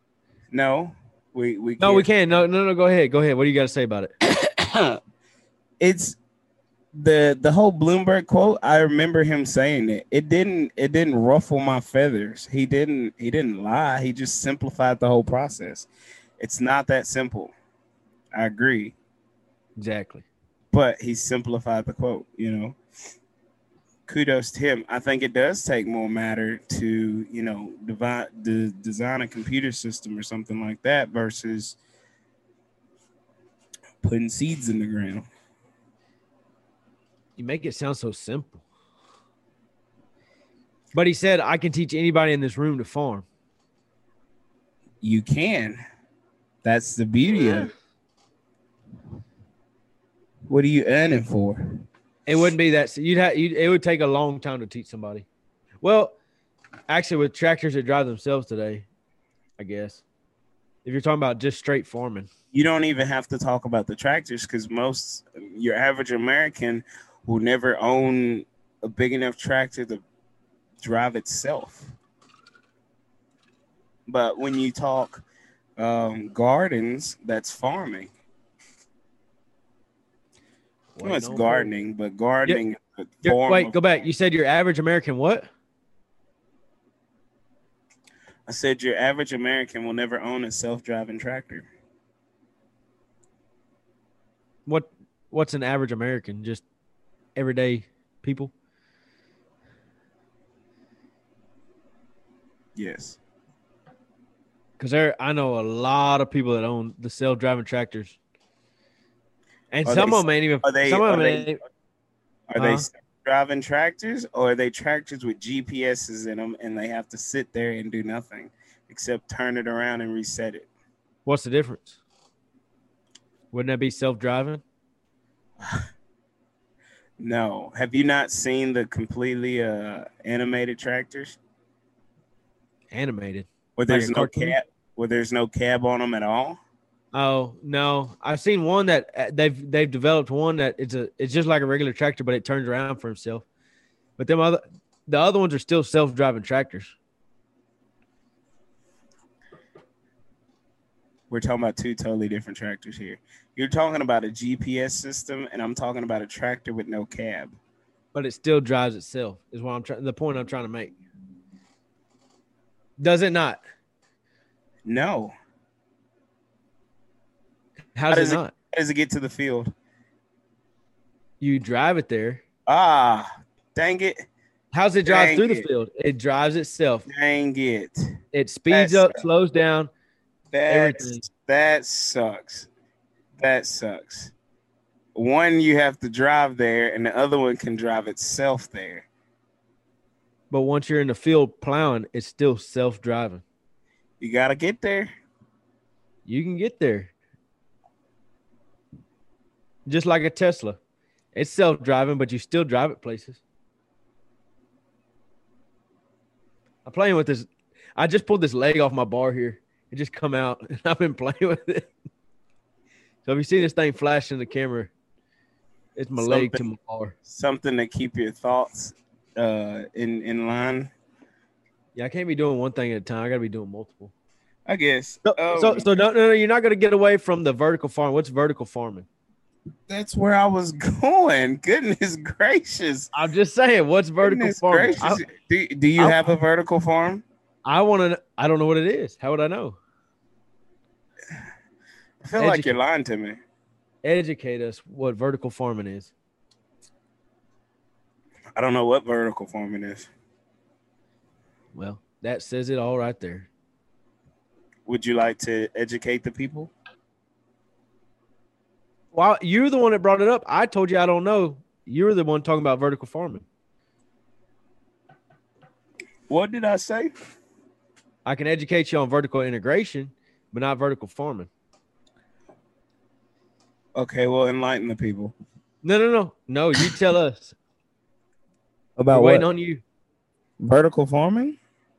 Speaker 4: No, we we
Speaker 3: No, we
Speaker 4: can't.
Speaker 3: can. No, no, no. Go ahead. Go ahead. What do you got to say about it?
Speaker 4: it's the the whole Bloomberg quote. I remember him saying it. It didn't it didn't ruffle my feathers. He didn't he didn't lie. He just simplified the whole process. It's not that simple. I agree,
Speaker 3: Exactly.
Speaker 4: but he simplified the quote. You know, kudos to him. I think it does take more matter to you know divide the design a computer system or something like that versus putting seeds in the ground.
Speaker 3: You make it sound so simple. But he said, I can teach anybody in this room to farm.
Speaker 4: You can. That's the beauty of it. What are you earning for?
Speaker 3: It wouldn't be that. You'd have. You'd, it would take a long time to teach somebody. Well, actually, with tractors that drive themselves today, I guess. If you're talking about just straight farming,
Speaker 4: You don't even have to talk about the tractors because most your average American will never own a big enough tractor to drive itself. But when you talk Um, gardens. That's farming. Well, it's gardening, but gardening. is a
Speaker 3: Your-
Speaker 4: form
Speaker 3: wait,
Speaker 4: of-
Speaker 3: go back. You said your average American what?
Speaker 4: I said your average American will never own a self-driving tractor.
Speaker 3: What what's an average American? Just everyday people?
Speaker 4: Yes.
Speaker 3: Because there, I know a lot of people that own the self-driving tractors, and
Speaker 4: Are
Speaker 3: some of them ain't even.
Speaker 4: are they-
Speaker 3: some of them
Speaker 4: they-
Speaker 3: ain't,
Speaker 4: Are they
Speaker 3: Huh?
Speaker 4: driving tractors or are they tractors with GPSs in them and they have to sit there and do nothing except turn it around and reset it?
Speaker 3: what's the difference? Wouldn't that be self-driving?
Speaker 4: No. Have you not seen the completely uh, animated tractors
Speaker 3: Animated.
Speaker 4: where there's
Speaker 3: a
Speaker 4: no cab where there's no cab on them at all?
Speaker 3: Oh no, I've seen one that uh, they've they've developed one that it's a it's just like a regular tractor, but it turns around for himself. But them other the other ones are still self-driving tractors.
Speaker 4: We're talking about two totally different tractors here. You're talking about a GPS system and I'm talking about a tractor with no cab.
Speaker 3: but it still drives itself is what i'm trying the point i'm trying to make does it not
Speaker 4: No.
Speaker 3: How
Speaker 4: How
Speaker 3: does it
Speaker 4: it-
Speaker 3: not
Speaker 4: How does it get to the field?
Speaker 3: you drive it there
Speaker 4: Ah, dang it.
Speaker 3: how's it drive
Speaker 4: Dang
Speaker 3: through the field it drives itself
Speaker 4: Dang it.
Speaker 3: it speeds
Speaker 4: That's-
Speaker 3: up slows down
Speaker 4: That's,
Speaker 3: Everything.
Speaker 4: that sucks. That sucks. One you have to drive there, and the other one can drive itself there.
Speaker 3: but once you're in the field plowing it's still self-driving
Speaker 4: You gotta get there.
Speaker 3: you can get there just like a tesla. It's self-driving but you still drive it places. I'm playing with this i just pulled this leg off my bar here. It just come out and i've been playing with it. So if you see this thing flashing the camera it's my leg to my
Speaker 4: Something-
Speaker 3: bar.
Speaker 4: Something to keep your thoughts uh, in in line.
Speaker 3: yeah i can't be doing one thing at a time. I gotta be doing multiple.
Speaker 4: I guess.
Speaker 3: so
Speaker 4: Um,
Speaker 3: so, so no, no no you're not gonna get away from the vertical farm. What's vertical farming
Speaker 4: that's where I was going. Goodness gracious.
Speaker 3: i'm just saying what's vertical
Speaker 4: Goodness
Speaker 3: farming I-
Speaker 4: do, do you
Speaker 3: I-
Speaker 4: have a vertical farm?
Speaker 3: I want to. I don't know what it is. How would I know?
Speaker 4: I feel like you're lying to me.
Speaker 3: Educate us what vertical farming is.
Speaker 4: I don't know what vertical farming is.
Speaker 3: Well, that says it all right there.
Speaker 4: Would you like to educate the people?
Speaker 3: Well, you're the one that brought it up. I told you I don't know. You're the one talking about vertical farming.
Speaker 4: What did I say?
Speaker 3: I can educate you on vertical integration, but not vertical farming.
Speaker 4: Okay, well, enlighten the people.
Speaker 3: No, no, no, no. You tell us. We're
Speaker 4: About
Speaker 3: waiting on you.
Speaker 4: Vertical farming?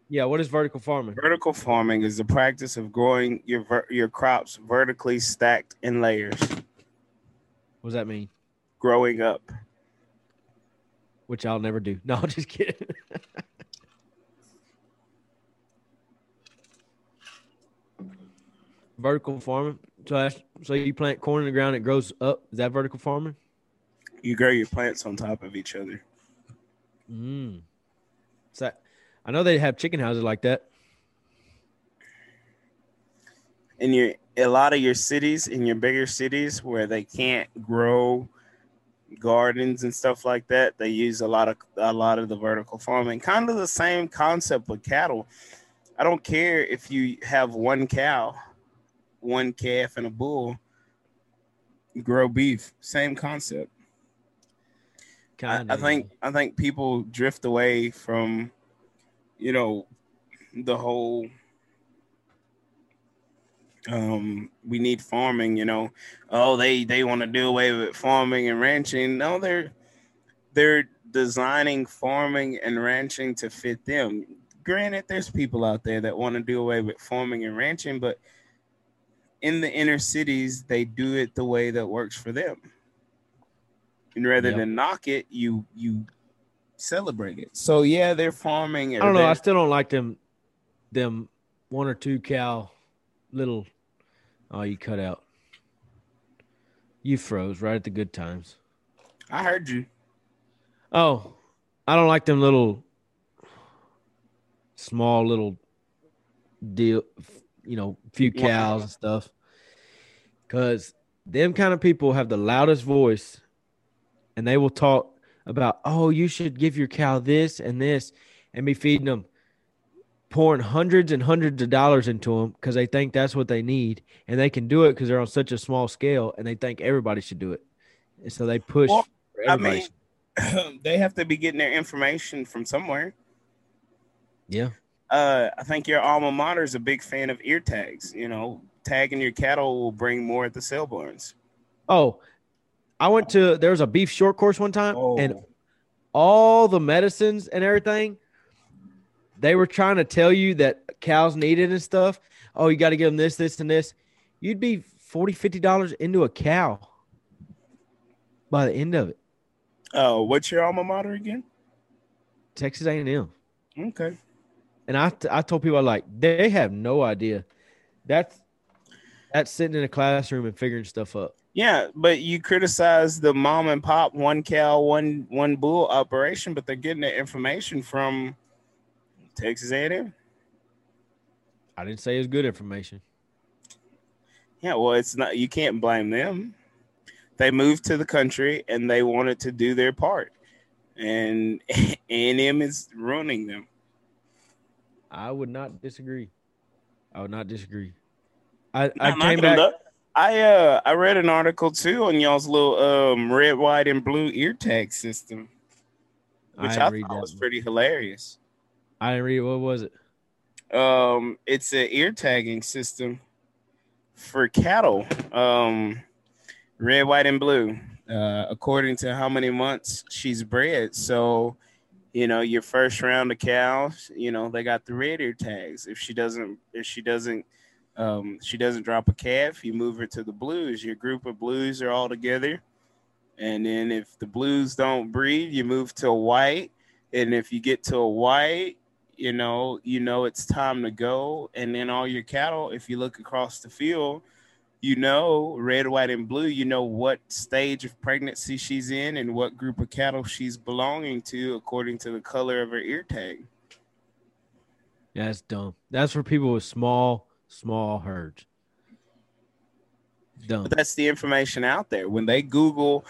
Speaker 3: Yeah. What is vertical farming?
Speaker 4: Vertical farming is the practice of growing your ver- your crops vertically stacked in layers,
Speaker 3: What does that mean?
Speaker 4: growing up.
Speaker 3: Which I'll never do. No, just kidding. vertical farming. So that's so you plant corn in the ground, it grows up. Is that vertical farming?
Speaker 4: You grow your plants on top of each other.
Speaker 3: Mm. So I know they have chicken houses like that.
Speaker 4: In your a lot of your cities, in your bigger cities where they can't grow gardens and stuff like that, they use a lot of a lot of the vertical farming. Kind of the same concept with cattle. I don't care if you have one cow, one calf, and a bull. Grow beef, same concept. I, I think I think people drift away from, you know, the whole. Um, we need farming. You know, oh they they want to do away with farming and ranching. No, they're they're designing farming and ranching to fit them. Granted, there's people out there that want to do away with farming and ranching, but in the inner cities, they do it the way that works for them. And rather
Speaker 3: Yep.
Speaker 4: than knock it, you you celebrate it. So yeah, they're farming.
Speaker 3: I don't know. I still don't like them them one or two cow little Oh, you cut out. You froze right at the good times.
Speaker 4: I heard you.
Speaker 3: Oh, I don't like them little small little deal, you know, few
Speaker 4: Wow.
Speaker 3: cows and stuff. Cause them kind of people have the loudest voice and they will talk about, oh, you should give your cow this and this and be feeding them, pouring hundreds and hundreds of dollars into them because they think that's what they need. And they can do it because they're on such a small scale and they think everybody should do it. And so they push.
Speaker 4: Well, I mean, they have to be getting their information from somewhere.
Speaker 3: yeah.
Speaker 4: Uh, I think your alma mater is a big fan of ear tags. You know, tagging your cattle will bring more at the sale barns.
Speaker 3: Oh, I went to there was a beef short course one time,
Speaker 4: Oh.
Speaker 3: and all the medicines and everything, they were trying to tell you that cows needed and stuff. Oh, you got to give them this, this, and this. You'd be 40 50 dollars into a cow by the end of it.
Speaker 4: Oh, what's your alma mater again?
Speaker 3: Texas A&M,
Speaker 4: Okay.
Speaker 3: and I I told people like they have no idea. That's that's sitting in a classroom and figuring stuff up.
Speaker 4: Yeah, but you criticize the mom and pop one cow, one one bull operation, but they're getting the information from Texas A&M.
Speaker 3: I didn't say it was good information.
Speaker 4: Yeah, well, it's not. You can't blame them. They moved to the country and they wanted to do their part, and A&M is ruining them.
Speaker 3: I would not disagree. I would not disagree. I, I came back.
Speaker 4: look. I uh I read an article too on y'all's little um red, white, and blue ear tag system, which I,
Speaker 3: didn't
Speaker 4: thought was
Speaker 3: one.
Speaker 4: pretty hilarious.
Speaker 3: I didn't read. What was it?
Speaker 4: Um, it's an ear tagging system for cattle. Um, red, white, and blue. Uh, according to how many months she's bred. So, you know, your first round of cows, you know, they got the red ear tags. If she doesn't, if she doesn't, um, she doesn't drop a calf, you move her to the blues. Your group of blues are all together. And then if the blues don't breed, you move to a white. And if you get to a white, you know, you know it's time to go. And then all your cattle, if you look across the field, you know, red, white, and blue, you know what stage of pregnancy she's in and what group of cattle she's belonging to according to the color of her ear tag.
Speaker 3: That's dumb. That's for people with small, small herds. Dumb.
Speaker 4: But that's the information out there. When they Google,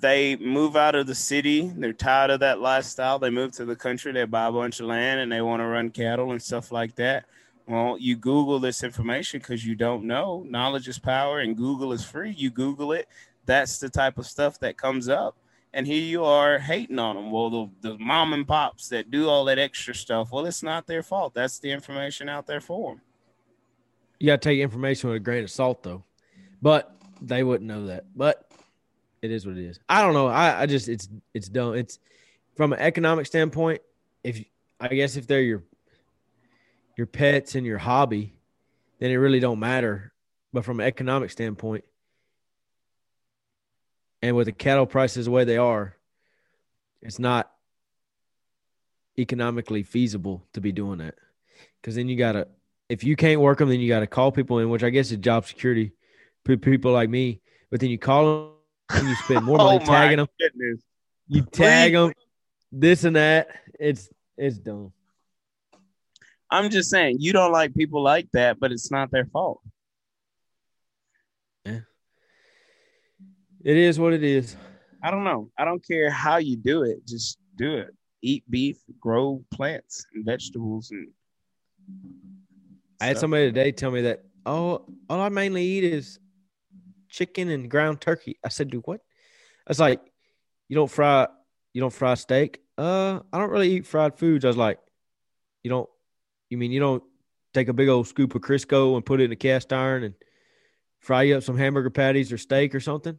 Speaker 4: they move out of the city. They're tired of that lifestyle. They move to the country. They buy a bunch of land and they want to run cattle and stuff like that. Well, you Google this information because you don't know. Knowledge is power, and Google is free. You Google it. That's the type of stuff that comes up. And here you are hating on them. Well, the, the mom and pops that do all that extra stuff, well, it's not their fault. That's the information out there for them.
Speaker 3: You got to take information with a grain of salt, though. But they wouldn't know that. But it is what it is. I don't know. I, I just it's it's dumb. It's from an economic standpoint. If I guess if they're your your pets and your hobby, then it really don't matter. But from an economic standpoint, and with the cattle prices the way they are, it's not economically feasible to be doing that. Because then you gotta, if you can't work them, then you gotta call people in, which I guess is job security. pe- People like me, but then you call them, you spend more oh money
Speaker 4: Oh,
Speaker 3: tagging them.
Speaker 4: goodness.
Speaker 3: You tag them, this and that. It's it's dumb.
Speaker 4: I'm just saying, you don't like people like that, but it's not their fault. Yeah.
Speaker 3: It is what it is.
Speaker 4: I don't know. I don't care how you do it. Just do it. Eat beef, grow plants and vegetables, and
Speaker 3: I had somebody today tell me that oh, all I mainly eat is chicken and ground turkey. I said, do what? I was like, you don't fry, you don't fry steak. Uh, I don't really eat fried foods. I was like, you don't, you mean you don't take a big old scoop of Crisco and put it in a cast iron and fry you up some hamburger patties or steak or something?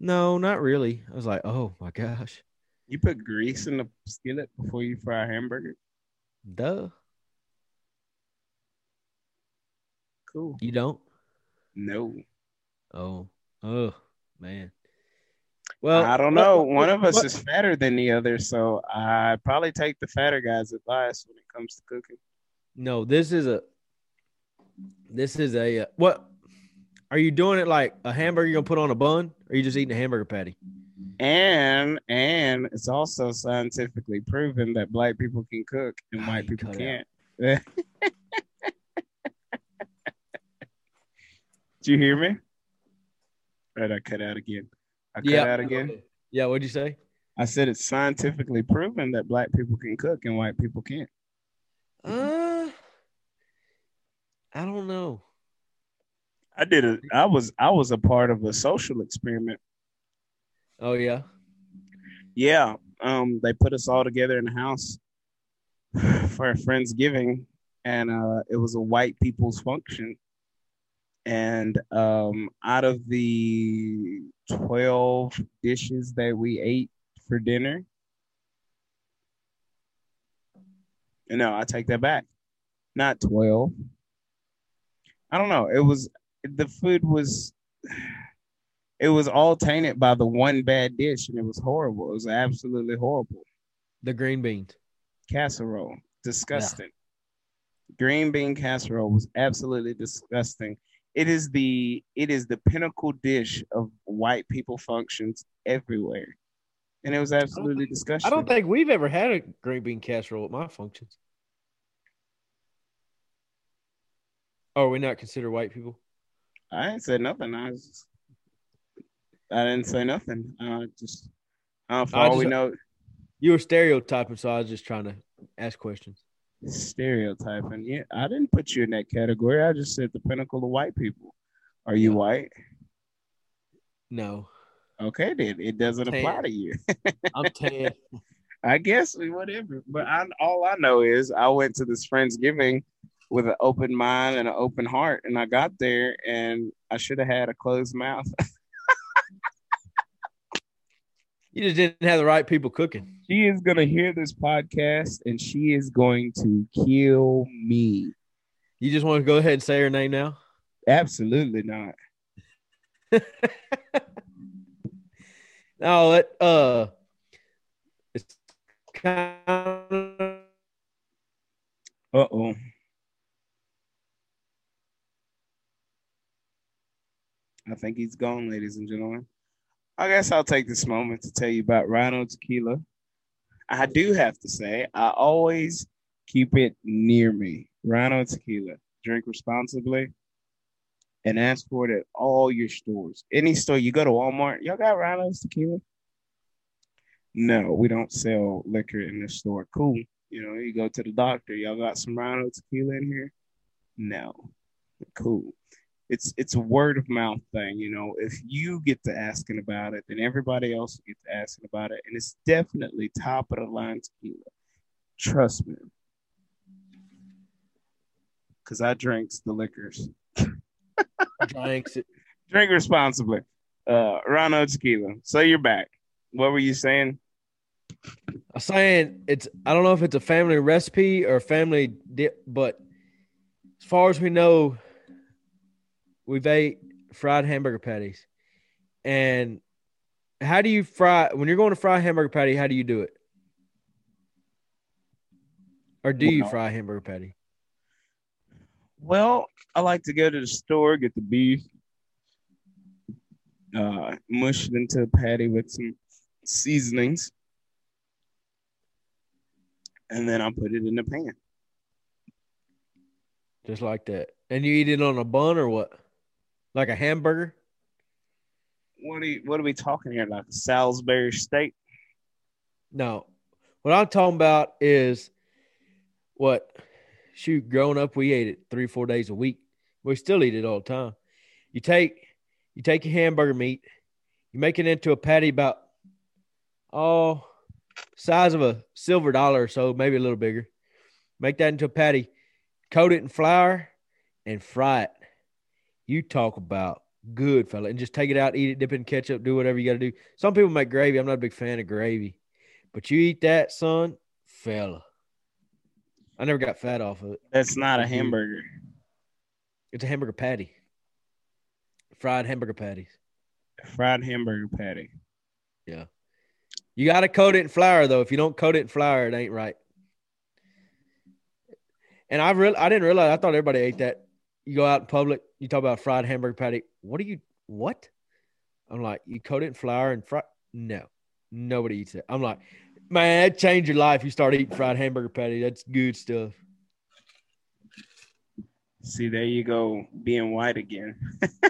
Speaker 3: No, not really. I was like, oh my gosh,
Speaker 4: You put grease in the skillet before you fry a hamburger.
Speaker 3: duh.
Speaker 4: Cool.
Speaker 3: You don't?
Speaker 4: No,
Speaker 3: Oh, oh man. Well,
Speaker 4: I don't know.
Speaker 3: what-
Speaker 4: One of us
Speaker 3: what-
Speaker 4: is fatter than the other, so I probably take the fatter guy's advice when it comes to cooking.
Speaker 3: No, this is a this is a uh, what Are you doing it like a hamburger you're gonna put on a bun, or are you just eating a hamburger patty?
Speaker 4: And and it's also scientifically proven that black people can cook and
Speaker 3: Ah,
Speaker 4: white
Speaker 3: you
Speaker 4: people can't. Did you hear me? Right, I cut out again. I cut out again.
Speaker 3: Yeah, what'd you say?
Speaker 4: I said it's scientifically proven that black people can cook and white people can't.
Speaker 3: Uh, I don't know.
Speaker 4: I did a I was I was a part of a social experiment.
Speaker 3: Oh yeah,
Speaker 4: Yeah. Um they put us all together in a house for a Friendsgiving and uh it was a white people's function. And um out of the 12 dishes that we ate for dinner No, I take that back. Not 12. I don't know. It was the food was it was all tainted by the one bad dish and it was horrible. It was absolutely horrible.
Speaker 3: the green beans.
Speaker 4: Casserole, disgusting. Green bean casserole was absolutely disgusting. It is the it is the pinnacle dish of white people functions everywhere. And it was absolutely disgusting.
Speaker 3: I don't think we've ever had a green bean casserole at my functions. Oh, are we not consider white people?
Speaker 4: I didn't say nothing. I was just, I didn't say nothing. I just for
Speaker 3: I
Speaker 4: all we know,
Speaker 3: You were stereotyping, so I was just trying to ask questions.
Speaker 4: Stereotyping. Yeah, I didn't put you in that category. I just said the pinnacle of white people. Are you white?
Speaker 3: No,
Speaker 4: Okay, then it doesn't apply to you.
Speaker 3: I'm tan.
Speaker 4: I guess whatever. But I, all I know is I went to this Friendsgiving with an open mind and an open heart, and I got there and I should have had a closed mouth.
Speaker 3: you just didn't have the right people cooking.
Speaker 4: she is gonna hear this podcast and she is going to kill me.
Speaker 3: You just want to go ahead and say her name now.
Speaker 4: Absolutely not.
Speaker 3: No, it uh, it's kind of
Speaker 4: Uh oh. I think he's gone, ladies and gentlemen. I guess I'll take this moment to tell you about Rhino Tequila. I do have to say, I always keep it near me. Rhino Tequila. Drink responsibly and ask for it at all your stores. Any store you go to Walmart, y'all got Rhino's Tequila? No, we don't sell liquor in the store. Cool. You know, you go to the doctor, y'all got some Rhino tequila in here? No. Cool. It's it's a word of mouth thing, you know. If you get to asking about it, then everybody else will get to asking about it. And it's definitely top of the line tequila. Trust me. Cause I drinks the liquors.
Speaker 3: drinks it.
Speaker 4: Drink responsibly. Uh Rhino tequila. So you're back. What were you saying?
Speaker 3: I'm saying it's. I don't know if it's a family recipe or family dip, but as far as we know, we've ate fried hamburger patties. And how do you fry when you're going to fry a hamburger patty? How do you do it? Or do you fry a hamburger patty?
Speaker 4: Well, I like to go to the store, get the beef, uh, mush it into a patty with some seasonings, and then I put it in the pan.
Speaker 3: Just like that. And you eat it on a bun or what? Like a hamburger?
Speaker 4: What are you, what are we talking here? Like a Salisbury steak?
Speaker 3: No. What I'm talking about is what shoot, growing up we ate it three, four days a week. We still eat it all the time. You take you take your hamburger meat, you make it into a patty about oh size of a silver dollar or so, maybe a little bigger. Make that into a patty, coat it in flour, and fry it. You talk about good fella. And just take it out, eat it, dip it in ketchup, do whatever you gotta do. Some people make gravy. I'm not a big fan of gravy. But you eat that, son, fella. I never got fat off of it.
Speaker 4: That's not a hamburger.
Speaker 3: It's a hamburger patty. Fried hamburger patties.
Speaker 4: Fried hamburger patty. Yeah.
Speaker 3: You got to coat it in flour though. If you don't coat it in flour, it ain't right. And I really, I didn't realize. I thought everybody ate that. You go out in public, you talk about fried hamburger patty. What do you what? I'm like, you coat it in flour and fry. No, nobody eats it. I'm like, man, that changed your life. You start eating fried hamburger patty. That's good stuff.
Speaker 4: See, there you go, being white again.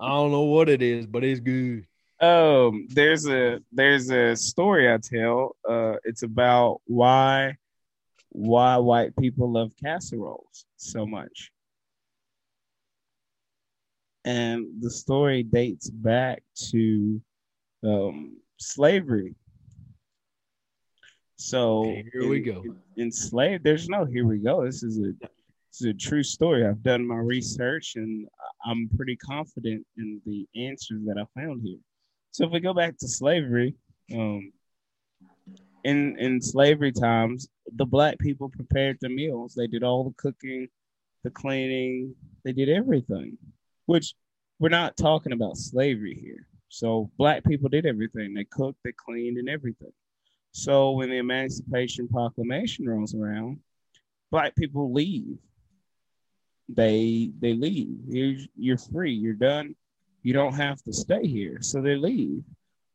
Speaker 3: I don't know what it is, but it's good.
Speaker 4: Um, there's a there's a story I tell. Uh, it's about why why white people love casseroles so much. And the story dates back to um, slavery. So
Speaker 3: Here we go.
Speaker 4: Enslaved. There's no here we go. This is a this is a true story. I've done my research and I'm pretty confident in the answers that I found here. So if we go back to slavery, um, in in slavery times, the black people prepared the meals. They did all the cooking, the cleaning. They did everything. Which we're not talking about slavery here. So black people did everything. They cooked, they cleaned, and everything. So when the Emancipation Proclamation rolls around, black people leave. They they leave. You're, you're free. You're done. You don't have to stay here. So they leave.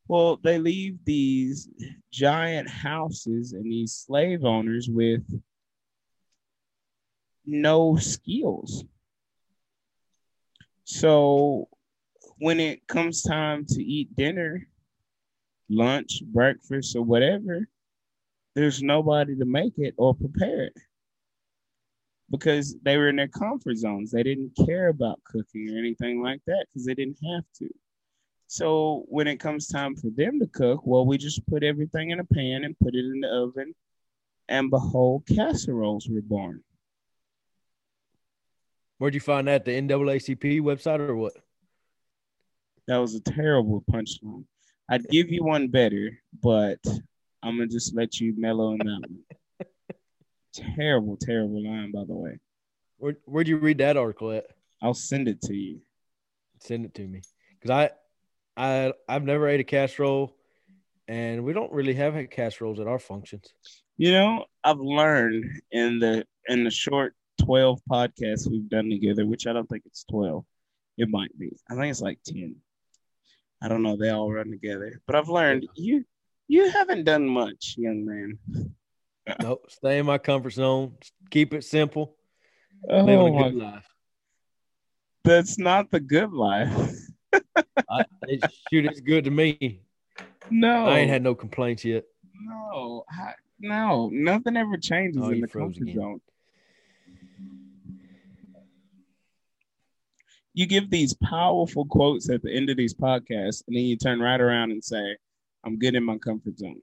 Speaker 4: Well, they leave these giant houses and these slave owners with no skills. So when it comes time to eat dinner, lunch, breakfast, or whatever, there's nobody to make it or prepare it because they were in their comfort zones. They didn't care about cooking or anything like that because they didn't have to. So when it comes time for them to cook, well, we just put everything in a pan and put it in the oven, and behold, casseroles were born.
Speaker 3: Where'd you find that? The NAACP website or what?
Speaker 4: That was a terrible punchline. I'd give you one better, but I'm gonna just let you mellow on that one. terrible, terrible line, by the way.
Speaker 3: Where, where'd you read that article at?
Speaker 4: I'll send it to you.
Speaker 3: Send it to me because I, I, I've never ate a casserole, and we don't really have had casseroles at our functions.
Speaker 4: You know, I've learned in the in the short 12 podcasts we've done together, which I don't think it's 12. It might be. I think it's like 10. I don't know. They all run together. But I've learned you you haven't done much, young man.
Speaker 3: nope. Stay in my comfort zone. Keep it simple.
Speaker 4: Oh,
Speaker 3: Living a oh good life.
Speaker 4: That's not the good life.
Speaker 3: I, it, shoot, it's good to me.
Speaker 4: No,
Speaker 3: I ain't had no complaints yet.
Speaker 4: No, I, no, nothing ever changes
Speaker 3: Oh,
Speaker 4: in the comfort zone. You give these powerful quotes at the end of these podcasts, and then you turn right around and say, "I'm good in my comfort zone."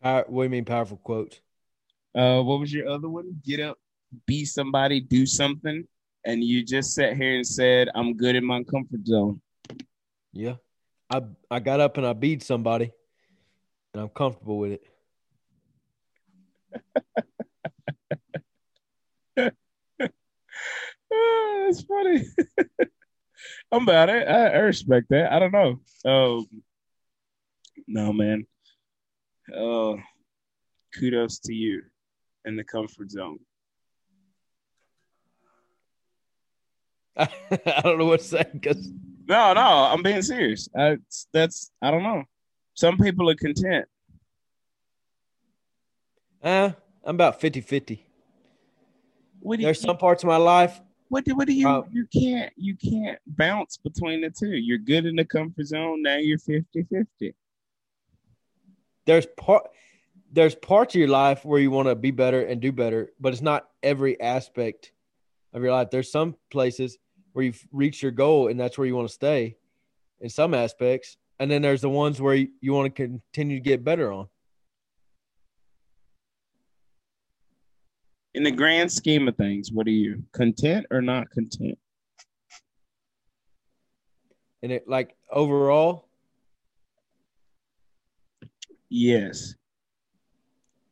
Speaker 3: What do you mean powerful quotes?
Speaker 4: Uh, what was your other one? Get up, be somebody, do something, and you just sat here and said, "I'm good in my comfort zone."
Speaker 3: Yeah. I I got up and I beat somebody, and I'm comfortable with it.
Speaker 4: Ah, that's funny. I'm about it. I, I respect that. I don't know. Um, no, man. Oh, kudos to you in the comfort zone.
Speaker 3: I, don't know what to say because
Speaker 4: No, no, I'm being serious. I, that's I don't know. Some people are content.
Speaker 3: uh, I'm about 50 50.
Speaker 4: What you,
Speaker 3: There's some parts of my life.
Speaker 4: what do, what do you
Speaker 3: Uh,
Speaker 4: you can't you can't bounce between the two. You're good in the comfort zone. Now you're 50-50.
Speaker 3: There's part. There's parts of your life where you want to be better and do better, but it's not every aspect of your life. There's some places where you've reached your goal and that's where you want to stay in some aspects. And then there's the ones where you, you want to continue to get better on.
Speaker 4: In the grand scheme of things, what are you content or not content?
Speaker 3: And it like overall,
Speaker 4: Yes.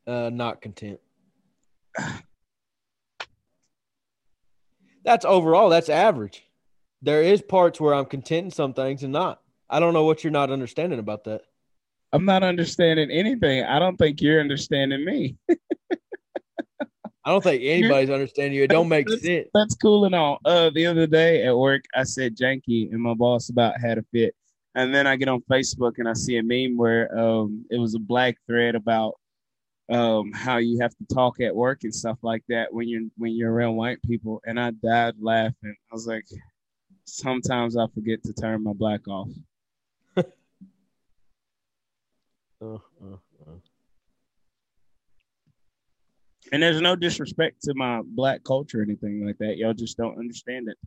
Speaker 3: uh, not content. That's overall. That's average. There is parts where I'm content in some things and not. I don't know what you're not understanding about that.
Speaker 4: I'm not understanding anything. I don't think you're understanding me.
Speaker 3: I don't think anybody's understanding you. It don't make
Speaker 4: That's-
Speaker 3: sense.
Speaker 4: That's cool and all. Uh, the other day at work, I said janky, and my boss about had a fit. And then I get on Facebook and I see a meme where um it was a black thread about um how you have to talk at work and stuff like that when you're when you're around white people. And I died laughing. I was like, sometimes I forget to turn my black off.
Speaker 3: Uh, uh, uh.
Speaker 4: And there's no disrespect to my black culture or anything like that. Y'all just don't understand it.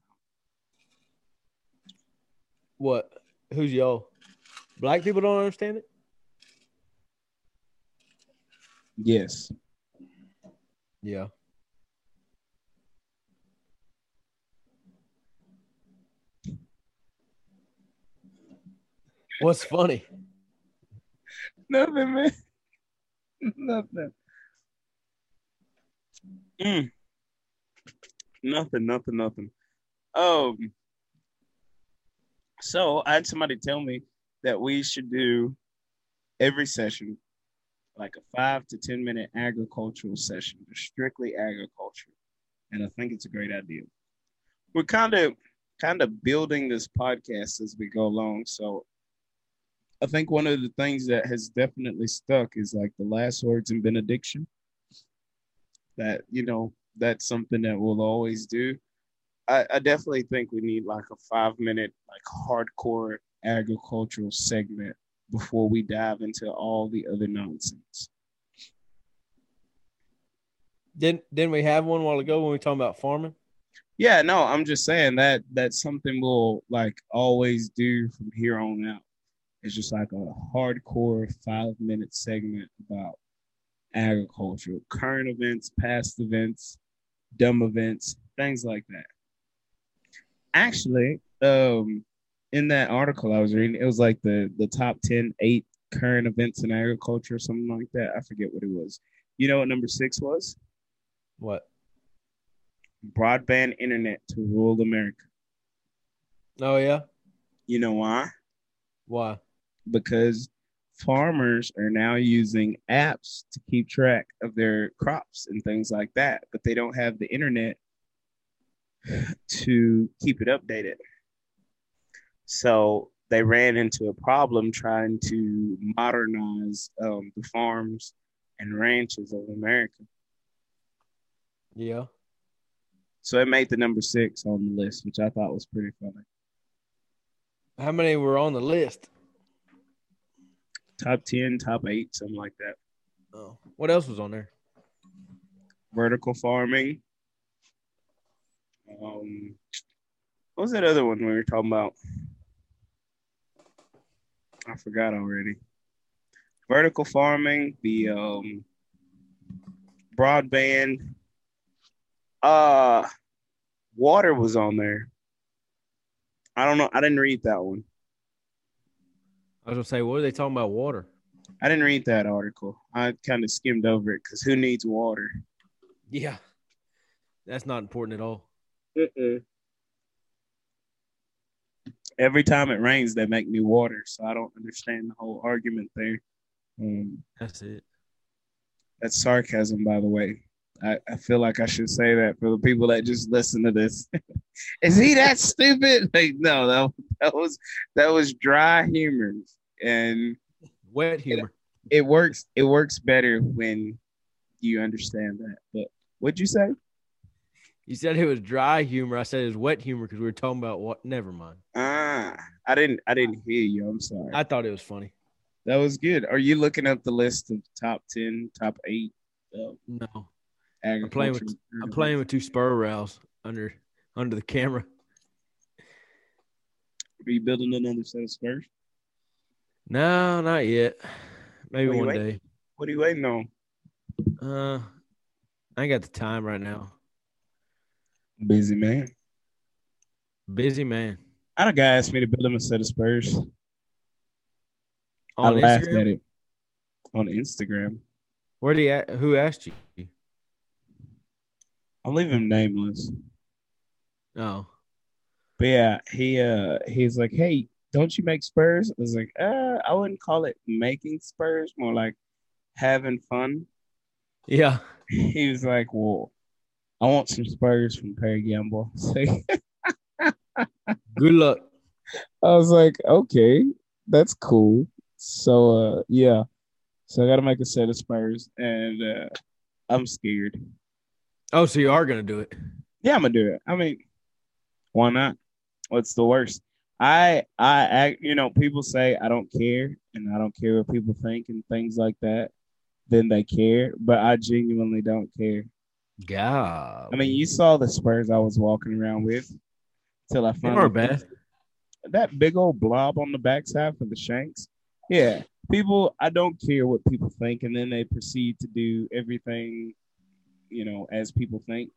Speaker 3: What? Who's y'all? Black people don't understand it.
Speaker 4: Yes.
Speaker 3: Yeah. What's funny?
Speaker 4: Nothing, man. nothing. Mm. Nothing, nothing, nothing. Um. So I had somebody tell me that we should do every session like a five to ten minute agricultural session, strictly agriculture, and I think it's a great idea. We're kind of kind of building this podcast as we go along, so I think one of the things that has definitely stuck is like the last words in benediction. That you know, that's something that we'll always do. I, I definitely think we need like a five minute, like hardcore agricultural segment before we dive into all the other nonsense.
Speaker 3: Didn't didn't we have one while ago when we were talking about farming?
Speaker 4: Yeah, no, I'm just saying that that's something we'll like always do from here on out. It's just like a hardcore five minute segment about agriculture, current events, past events, dumb events, things like that. Actually, um, in that article I was reading, it was like the the top 10, eight current events in agriculture, or something like that. I forget what it was. You know what number six was?
Speaker 3: What?
Speaker 4: Broadband internet to rural America.
Speaker 3: Oh yeah.
Speaker 4: You know why?
Speaker 3: Why?
Speaker 4: because farmers are now using apps to keep track of their crops and things like that, but they don't have the internet to keep it updated. So they ran into a problem trying to modernize um, the farms and ranches of America.
Speaker 3: Yeah.
Speaker 4: So it made the number six on the list, which I thought was pretty funny.
Speaker 3: How many were on the list?
Speaker 4: Top 10, top eight, something like that.
Speaker 3: Oh. What else was on there?
Speaker 4: vertical farming. Um, what was that other one we were talking about? I forgot already. Vertical farming, the um, broadband. Uh, water was on there. I don't know. I didn't read that one.
Speaker 3: I was gonna say, what are they talking about? Water.
Speaker 4: I didn't read that article. I kind of skimmed over it because who needs water?
Speaker 3: Yeah. That's not important at all.
Speaker 4: Mm-mm. Every time it rains, they make new water, so I don't understand the whole argument there. Um,
Speaker 3: That's it.
Speaker 4: that's sarcasm, by the way. I, I feel like I should say that for the people that just listen to this. Is he that stupid? Like, no, that, that was that was dry humor, and
Speaker 3: Wet humor.
Speaker 4: it works. It works better when you understand that. But what'd you say?
Speaker 3: You said it was dry humor. I said it was wet humor because we were talking about what. Never mind.
Speaker 4: Ah, I didn't. I didn't hear you. I'm sorry.
Speaker 3: I thought it was funny.
Speaker 4: That was good. Are you looking up the list of top ten, top eight? Uh,
Speaker 3: No,
Speaker 4: agriculture.
Speaker 3: playing with- I'm playing with two spur rails under under the camera.
Speaker 4: Are you building another set of spurs?
Speaker 3: No, not yet. Maybe
Speaker 4: What are you
Speaker 3: one
Speaker 4: waiting-
Speaker 3: day.
Speaker 4: What are you waiting on?
Speaker 3: Uh, I ain't got the time right now.
Speaker 4: Busy man.
Speaker 3: Busy man.
Speaker 4: I had a guy asked me to build him a set of spurs.
Speaker 3: On
Speaker 4: I laughed
Speaker 3: Instagram?
Speaker 4: at it on Instagram.
Speaker 3: Where do you? Who asked you?
Speaker 4: I'll leave him nameless.
Speaker 3: Oh,
Speaker 4: But yeah, he uh he's like, Hey, don't you make spurs? I was like, uh, I wouldn't call it making spurs, more like having fun.
Speaker 3: yeah.
Speaker 4: he was like, "Well, I want some Spurs from Perry Gamble." So
Speaker 3: Good luck.
Speaker 4: I was like, "Okay, that's cool." So uh, yeah, so I got to make a set of Spurs, and uh, I'm scared.
Speaker 3: Oh, so you are gonna do it?
Speaker 4: Yeah, I'm gonna do it. I mean, why not? What's the worst? I I act, you know, people say I don't care and I don't care what people think and things like that. Then they care, but I genuinely don't care.
Speaker 3: God.
Speaker 4: I mean, you saw the Spurs I was walking around with till I
Speaker 3: found bad.
Speaker 4: that big old blob on the backside for the shanks. Yeah, people. I don't care what people think, and then they proceed to do everything, you know, as people think.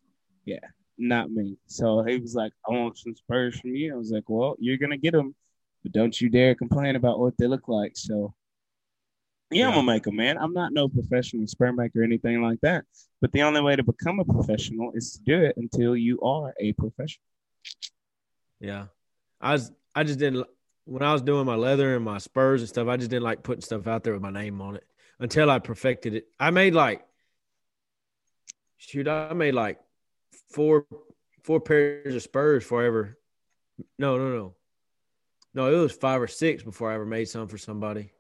Speaker 4: Yeah, not me. So he was like, "I want some Spurs from you." I was like, "Well, you're gonna get them, but don't you dare complain about what they look like." So. Yeah, I'm
Speaker 3: Yeah.
Speaker 4: gonna make man. I'm not no professional sperm maker or anything like that. But the only way to become a professional is to do it until you are a professional.
Speaker 3: Yeah. I was I just didn't when I was doing my leather and my spurs and stuff, I just didn't like putting stuff out there with my name on it until I perfected it. I made like shoot, I made like four four pairs of spurs forever. No, no, no. No, it was five or six before I ever made some for somebody.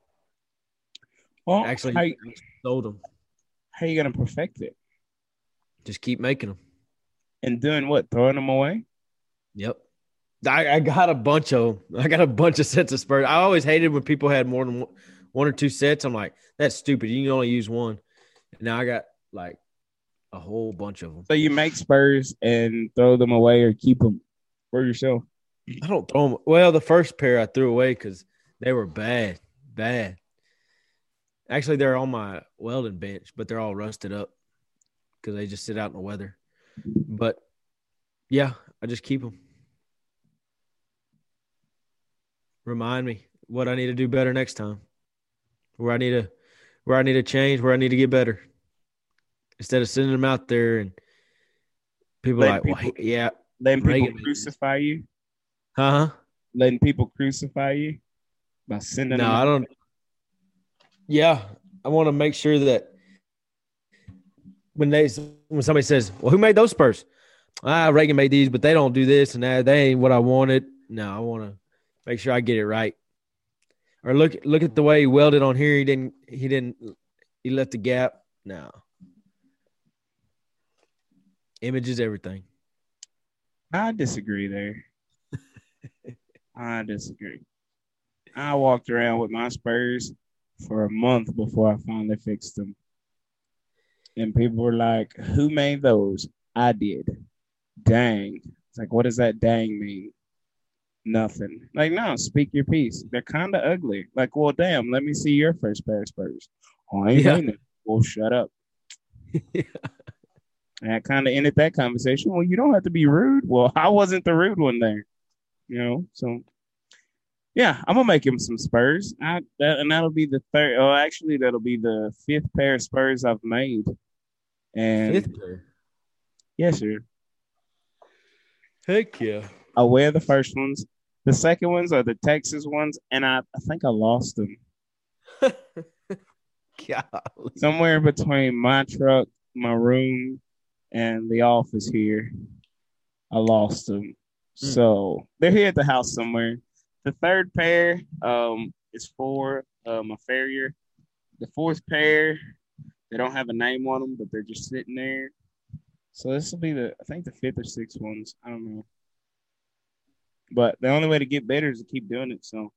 Speaker 4: Well,
Speaker 3: Actually,
Speaker 4: how,
Speaker 3: sold them.
Speaker 4: how are you gonna perfect it?
Speaker 3: Just keep making them.
Speaker 4: And doing what? Throwing them away?
Speaker 3: Yep. I, I got a bunch of I got a bunch of sets of spurs. I always hated when people had more than one, one or two sets. I'm like, that's stupid. You can only use one. And now I got like a whole bunch of them.
Speaker 4: So you make spurs and throw them away or keep them for yourself.
Speaker 3: I don't throw them. Well, the first pair I threw away because they were bad, bad. Actually, they're on my welding bench, but they're all rusted up because they just sit out in the weather. But yeah, I just keep them. Remind me what I need to do better next time. Where I need to, where I need to change, where I need to get better. Instead of sending them out there and people like, well, yeah,
Speaker 4: Letting people crucify you.
Speaker 3: huh?
Speaker 4: Letting people crucify you by sending
Speaker 3: No,
Speaker 4: them.
Speaker 3: I don't. Yeah, I want to make sure that when they when somebody says, "Well, who made those Spurs?" Ah, Reagan made these, but they don't do this and that. They ain't what I wanted. No, I want to make sure I get it right. Or look look at the way he welded on here. He didn't. He didn't. He left a gap. No. Image is everything.
Speaker 4: I disagree there. I disagree. I walked around with my spurs for a month before I finally fixed them. And people were like, Who made those? I did. Dang. It's like, what does that dang mean? Nothing. Like, no, speak your piece. They're kind of ugly. Like, well, damn, let me see your first pair of spurs. Oh, I ain't
Speaker 3: Yeah.
Speaker 4: it. Well, shut up. yeah. And I kind of ended that conversation. Well, you don't have to be rude. Well, I wasn't the rude one there, you know. So, yeah, I'm gonna make him some Spurs. I, that, and that'll be the third. Oh, actually, that'll be the fifth pair of Spurs I've made. And
Speaker 3: Fifth pair.
Speaker 4: yes, sir.
Speaker 3: Heck yeah.
Speaker 4: I wear the first ones. The second ones are the Texas ones, and I, I think I lost them
Speaker 3: Golly.
Speaker 4: somewhere between my truck, my room, and the office here. I lost them.
Speaker 3: Hmm.
Speaker 4: So they're here at the house somewhere. The third pair um, is for um, a farrier. The fourth pair, they don't have a name on them, but they're just sitting there. So this will be the, I think the fifth or sixth ones. I don't know. But the only way to get better is to keep doing it. So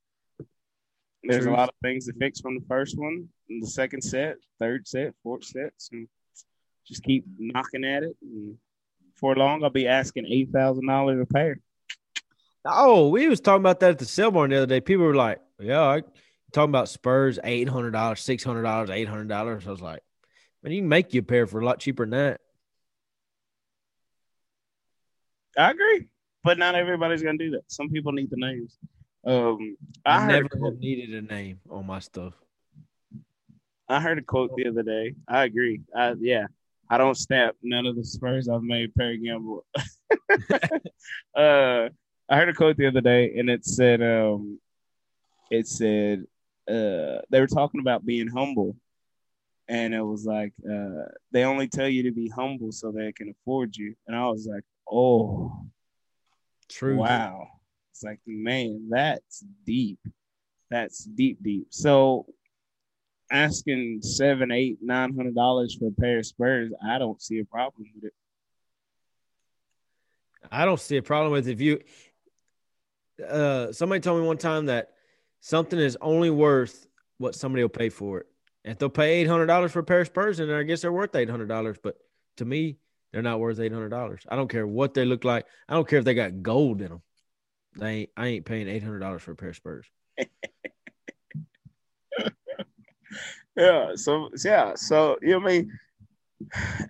Speaker 4: there's a lot of things to fix from the first one, the second set, third set, fourth set. So just keep knocking at it. And for long, I'll be asking eight thousand dollars a pair.
Speaker 3: Oh, we was talking about that at the sale barn the other day. People were like, "Yeah, I talking about Spurs, eight hundred dollars, six hundred dollars, eight hundred dollars." I was like, "Man, you can make you a pair for a lot cheaper than that."
Speaker 4: I agree, but not everybody's gonna do that. Some people need the names. Um, I,
Speaker 3: I, never
Speaker 4: quote,
Speaker 3: have needed a name on my stuff.
Speaker 4: I heard a quote the other day. I agree. I, yeah, I don't snap none of the Spurs I've made Perry Gamble. uh, I heard a quote the other day, and it said, um, it said, uh, they were talking about being humble, and it was like uh, they only tell you to be humble so they can afford you. And I was like, oh,
Speaker 3: True.
Speaker 4: wow. It's like, man, that's deep. That's deep, deep. So asking seven, eight, nine hundred dollars for a pair of Spurs, I don't see a problem with it.
Speaker 3: I don't see a problem with if you. Uh, somebody told me one time that something is only worth what somebody will pay for it. If they'll pay eight hundred dollars for a pair of Spurs, then I guess they're worth eight hundred dollars. But to me, they're not worth eight hundred dollars. I don't care what they look like. I don't care if they got gold in them. They ain't, I ain't paying eight hundred dollars for a pair of Spurs.
Speaker 4: Yeah. So yeah. So you know I mean?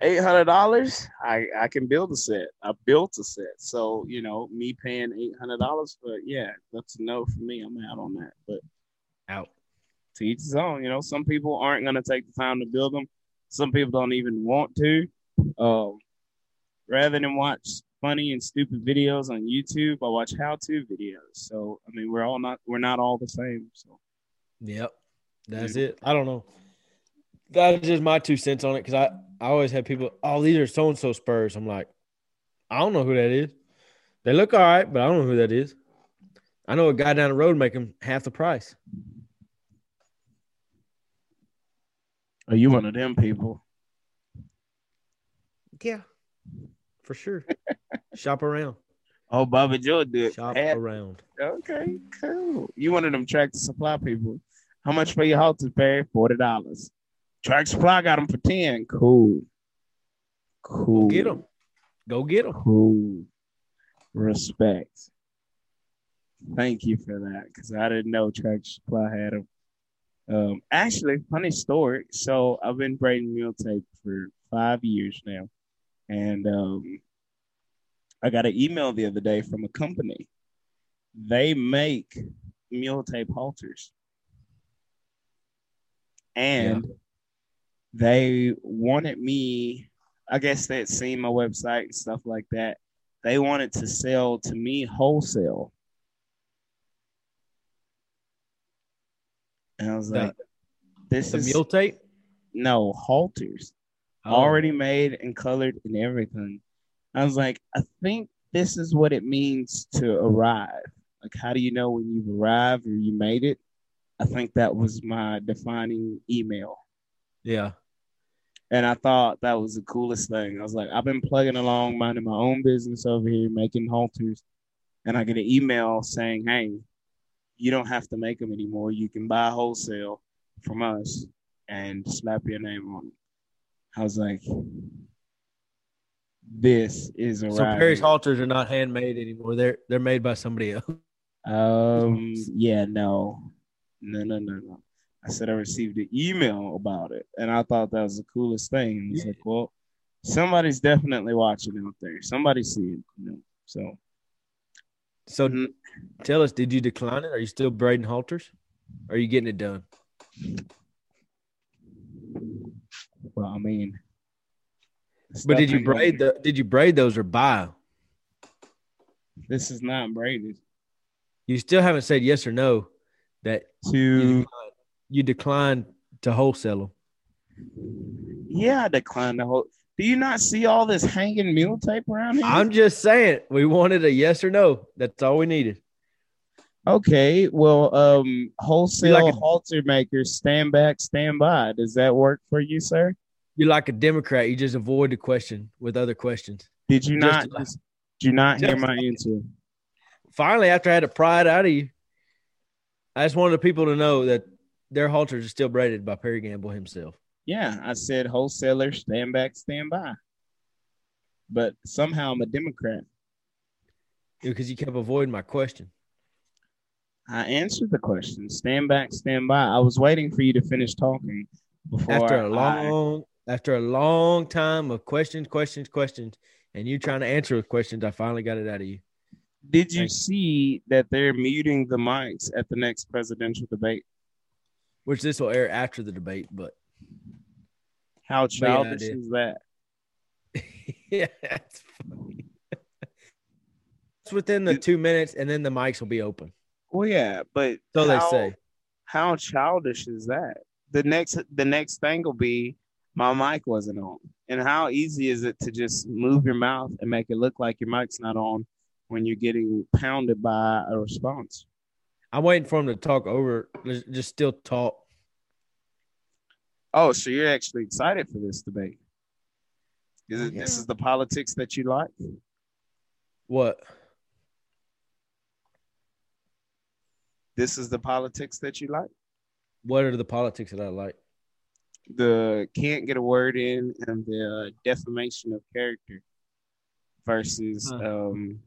Speaker 4: Eight hundred dollars, I I can build a set. I built a set. So you know, me paying eight hundred dollars for yeah, that's a no for me. I'm out on that. But
Speaker 3: Out.
Speaker 4: to each his own. You know, some people aren't gonna take the time to build them. Some people don't even want to. Um, rather than watch funny and stupid videos on YouTube, I watch how-to videos. So I mean, we're all not we're not all the same. So
Speaker 3: Yep. That's it. I don't know. That's just my two cents on it because I, I always have people, oh, these are so and so Spurs. I'm like, I don't know who that is. They look all right, but I don't know who that is. I know a guy down the road make them half the price.
Speaker 4: are you one of them people?
Speaker 3: Yeah, for sure. Shop around.
Speaker 4: Oh, Bobby Joe did.
Speaker 3: Shop
Speaker 4: Half-
Speaker 3: around.
Speaker 4: Okay, cool. You one of them tractor supply people. How much for your halters, Perry? Forty dollars. Tractor supply got them for ten. Cool. Cool.
Speaker 3: Get them. Go get them.
Speaker 4: Cool. Respect. Thank you for that, because I didn't know Track Supply had them. Um, actually, funny story. So I've been braiding mule tape for five years now, and um, I got an email the other day from a company. They make mule tape halters, and they wanted me. I guess they'd seen my website and stuff like that. They wanted to sell to me wholesale. And I was
Speaker 3: The-
Speaker 4: like, this
Speaker 3: The
Speaker 4: is
Speaker 3: mule tape.
Speaker 4: no halters
Speaker 3: Oh,
Speaker 4: already made and colored and everything. I was like, I think this is what it means to arrive. Like, how do you know when you've arrived or you made it? I think that was my defining email.
Speaker 3: Yeah.
Speaker 4: And I thought that was the coolest thing. I was like, I've been plugging along, minding my own business over here, making halters. And I get an email saying, hey, you don't have to make them anymore. You can buy wholesale from us and slap your name on it. I was like, this is a
Speaker 3: So Perry's halters are not handmade anymore. They're they're made by somebody else.
Speaker 4: Um, yeah, no, no, no, no, no. I said I received an email about it, and I thought that was the coolest thing. It's
Speaker 3: Yeah.
Speaker 4: like, well, somebody's definitely watching out there. Somebody's seeing. So
Speaker 3: So tell us, did you decline it? Are you still braiding halters? Are you getting it done?
Speaker 4: Well, I mean,
Speaker 3: But did you braid the? Did you braid those or buy?
Speaker 4: This is not braided.
Speaker 3: You still haven't said yes or no that
Speaker 4: To
Speaker 3: you declined to wholesale them.
Speaker 4: yeah, I declined to whole. Do you not see all this hanging mule tape around here?
Speaker 3: I'm just saying we wanted a yes or no. That's all we needed.
Speaker 4: okay. Well, um, wholesale
Speaker 3: like a-
Speaker 4: halter makers, stand back, stand by. Does that work for you, sir?
Speaker 3: You're like a Democrat. You just avoid the question with other questions.
Speaker 4: Did you
Speaker 3: Just
Speaker 4: not? Just, did you not hear my
Speaker 3: like-
Speaker 4: answer?
Speaker 3: Finally, after I had to pry it out of you, I just wanted the people to know that their halters are still braided by Perry Gamble himself.
Speaker 4: Yeah, I said wholesaler, stand back, stand by. But somehow I'm a Democrat.
Speaker 3: Because you kept avoiding my question.
Speaker 4: I answered the question. Stand back, stand by. I was waiting for you to finish talking before
Speaker 3: After a long, after a long time of questions, questions, questions, and you trying to answer the questions, I finally got it out of you.
Speaker 4: Did you
Speaker 3: Thank-
Speaker 4: see that they're muting the mics at the next presidential debate?
Speaker 3: Which this will air after the debate, but
Speaker 4: How childish
Speaker 3: did.
Speaker 4: is that?
Speaker 3: yeah, that's funny. it's within the two minutes, and then the mics will be open.
Speaker 4: Well, yeah, but
Speaker 3: So
Speaker 4: how,
Speaker 3: they say.
Speaker 4: How childish is that? the next the next thing will be my mic wasn't on. And how easy is it to just move your mouth and make it look like your mic's not on when you're getting pounded by a response?
Speaker 3: I'm waiting for him to talk over. Just still talk.
Speaker 4: Oh, so you're actually excited for this debate? Is it this is the politics that you like?
Speaker 3: What?
Speaker 4: This is the politics that you like?
Speaker 3: What are the politics that I like?
Speaker 4: The can't get a word in and the defamation of character versus
Speaker 3: Huh.
Speaker 4: um,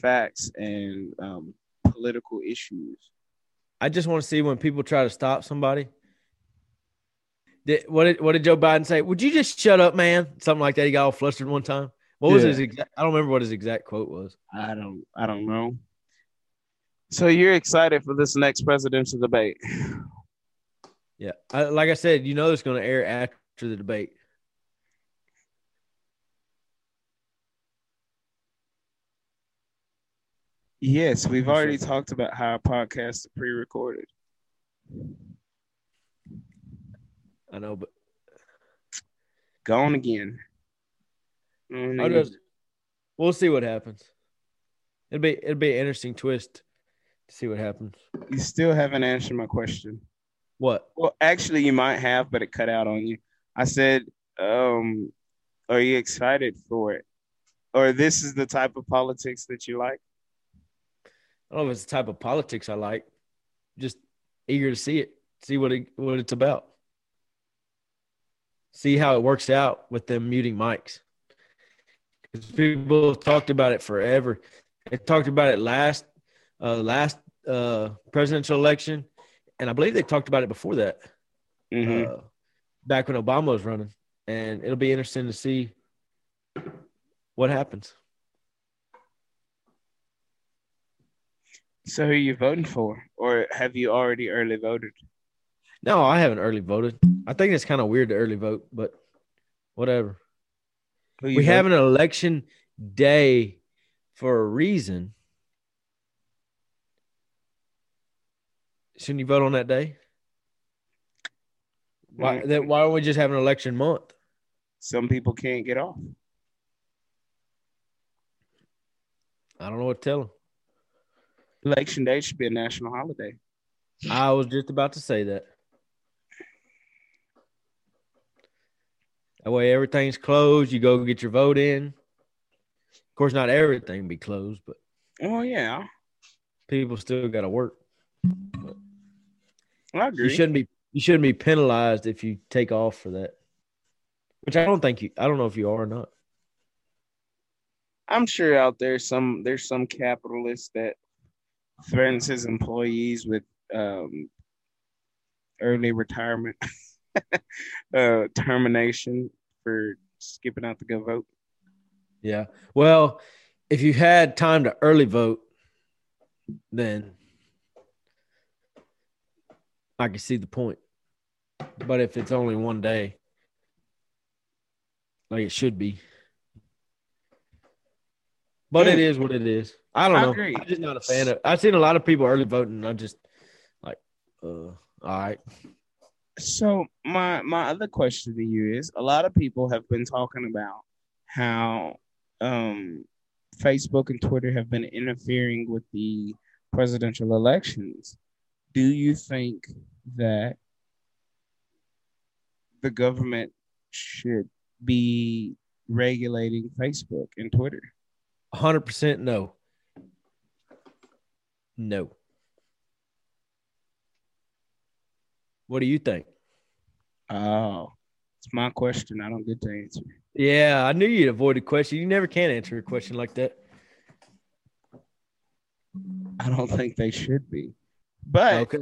Speaker 4: facts and um, political issues.
Speaker 3: I just want to see when people try to stop somebody. Did, what did what did Joe Biden say? Would you just shut up, man? Something like that. He got all flustered one time. What was his exact? I don't remember what his exact quote was.
Speaker 4: I don't I don't know. So you're excited for this next presidential debate?
Speaker 3: Yeah, I, like I said, you know, it's going to air after the debate.
Speaker 4: Yes, we've already talked about how our podcast is pre-recorded.
Speaker 3: I know, but
Speaker 4: Gone again. Mm,
Speaker 3: I'll just, we'll see what happens. It'll be it'll be an interesting twist to see what happens.
Speaker 4: You still haven't answered my question.
Speaker 3: What?
Speaker 4: Well, actually, you might have, but it cut out on you. I said, um, "Are you excited for it?" Or this is the type of politics that you like?
Speaker 3: I don't know if it's the type of politics I like. Just eager to see it, see what it, what it's about, see how it works out with them muting mics. Because people have talked about it forever. They talked about it last uh, last uh, presidential election, and I believe they talked about it before that,
Speaker 4: Mhm.
Speaker 3: uh, back when Obama was running. And it'll be interesting to see what happens.
Speaker 4: So, who are you voting for, or have you already early voted?
Speaker 3: No, I haven't early voted. I think it's kind of weird to early vote, but whatever. We have an election day for a reason. Shouldn't you vote on that day? Why?
Speaker 4: Mm.
Speaker 3: That, why don't we just have an election month?
Speaker 4: Some people can't get off.
Speaker 3: I don't know what to tell them.
Speaker 4: Election day should be a national holiday.
Speaker 3: I was just about to say that. That way, everything's closed. You go get your vote in. Of course, not everything be closed, but
Speaker 4: Oh yeah,
Speaker 3: people still got to work.
Speaker 4: I agree.
Speaker 3: You shouldn't be you shouldn't be penalized if you take off for that. Which I don't think you I don't know if you are or not.
Speaker 4: I'm sure out there some there's some capitalists that threatens his employees with um, early retirement, uh, termination for skipping out to go vote.
Speaker 3: Yeah. Well, if you had time to early vote, then I can see the point. But if it's only one day, like it should be. But it
Speaker 4: Yeah.
Speaker 3: is what it is. I don't
Speaker 4: I
Speaker 3: know.
Speaker 4: agree.
Speaker 3: I'm just not a fan of I've seen a lot of people early voting. and I'm just like, uh, all right.
Speaker 4: So my my other question to you is: a lot of people have been talking about how um, Facebook and Twitter have been interfering with the presidential elections. Do you think that the government should be regulating Facebook and Twitter?
Speaker 3: Hundred percent no. No. What do you think?
Speaker 4: Oh, it's my question. I don't get to answer.
Speaker 3: Yeah, I knew you'd avoid a question. You never can answer a question like that.
Speaker 4: I don't think they should be, but.
Speaker 3: Okay.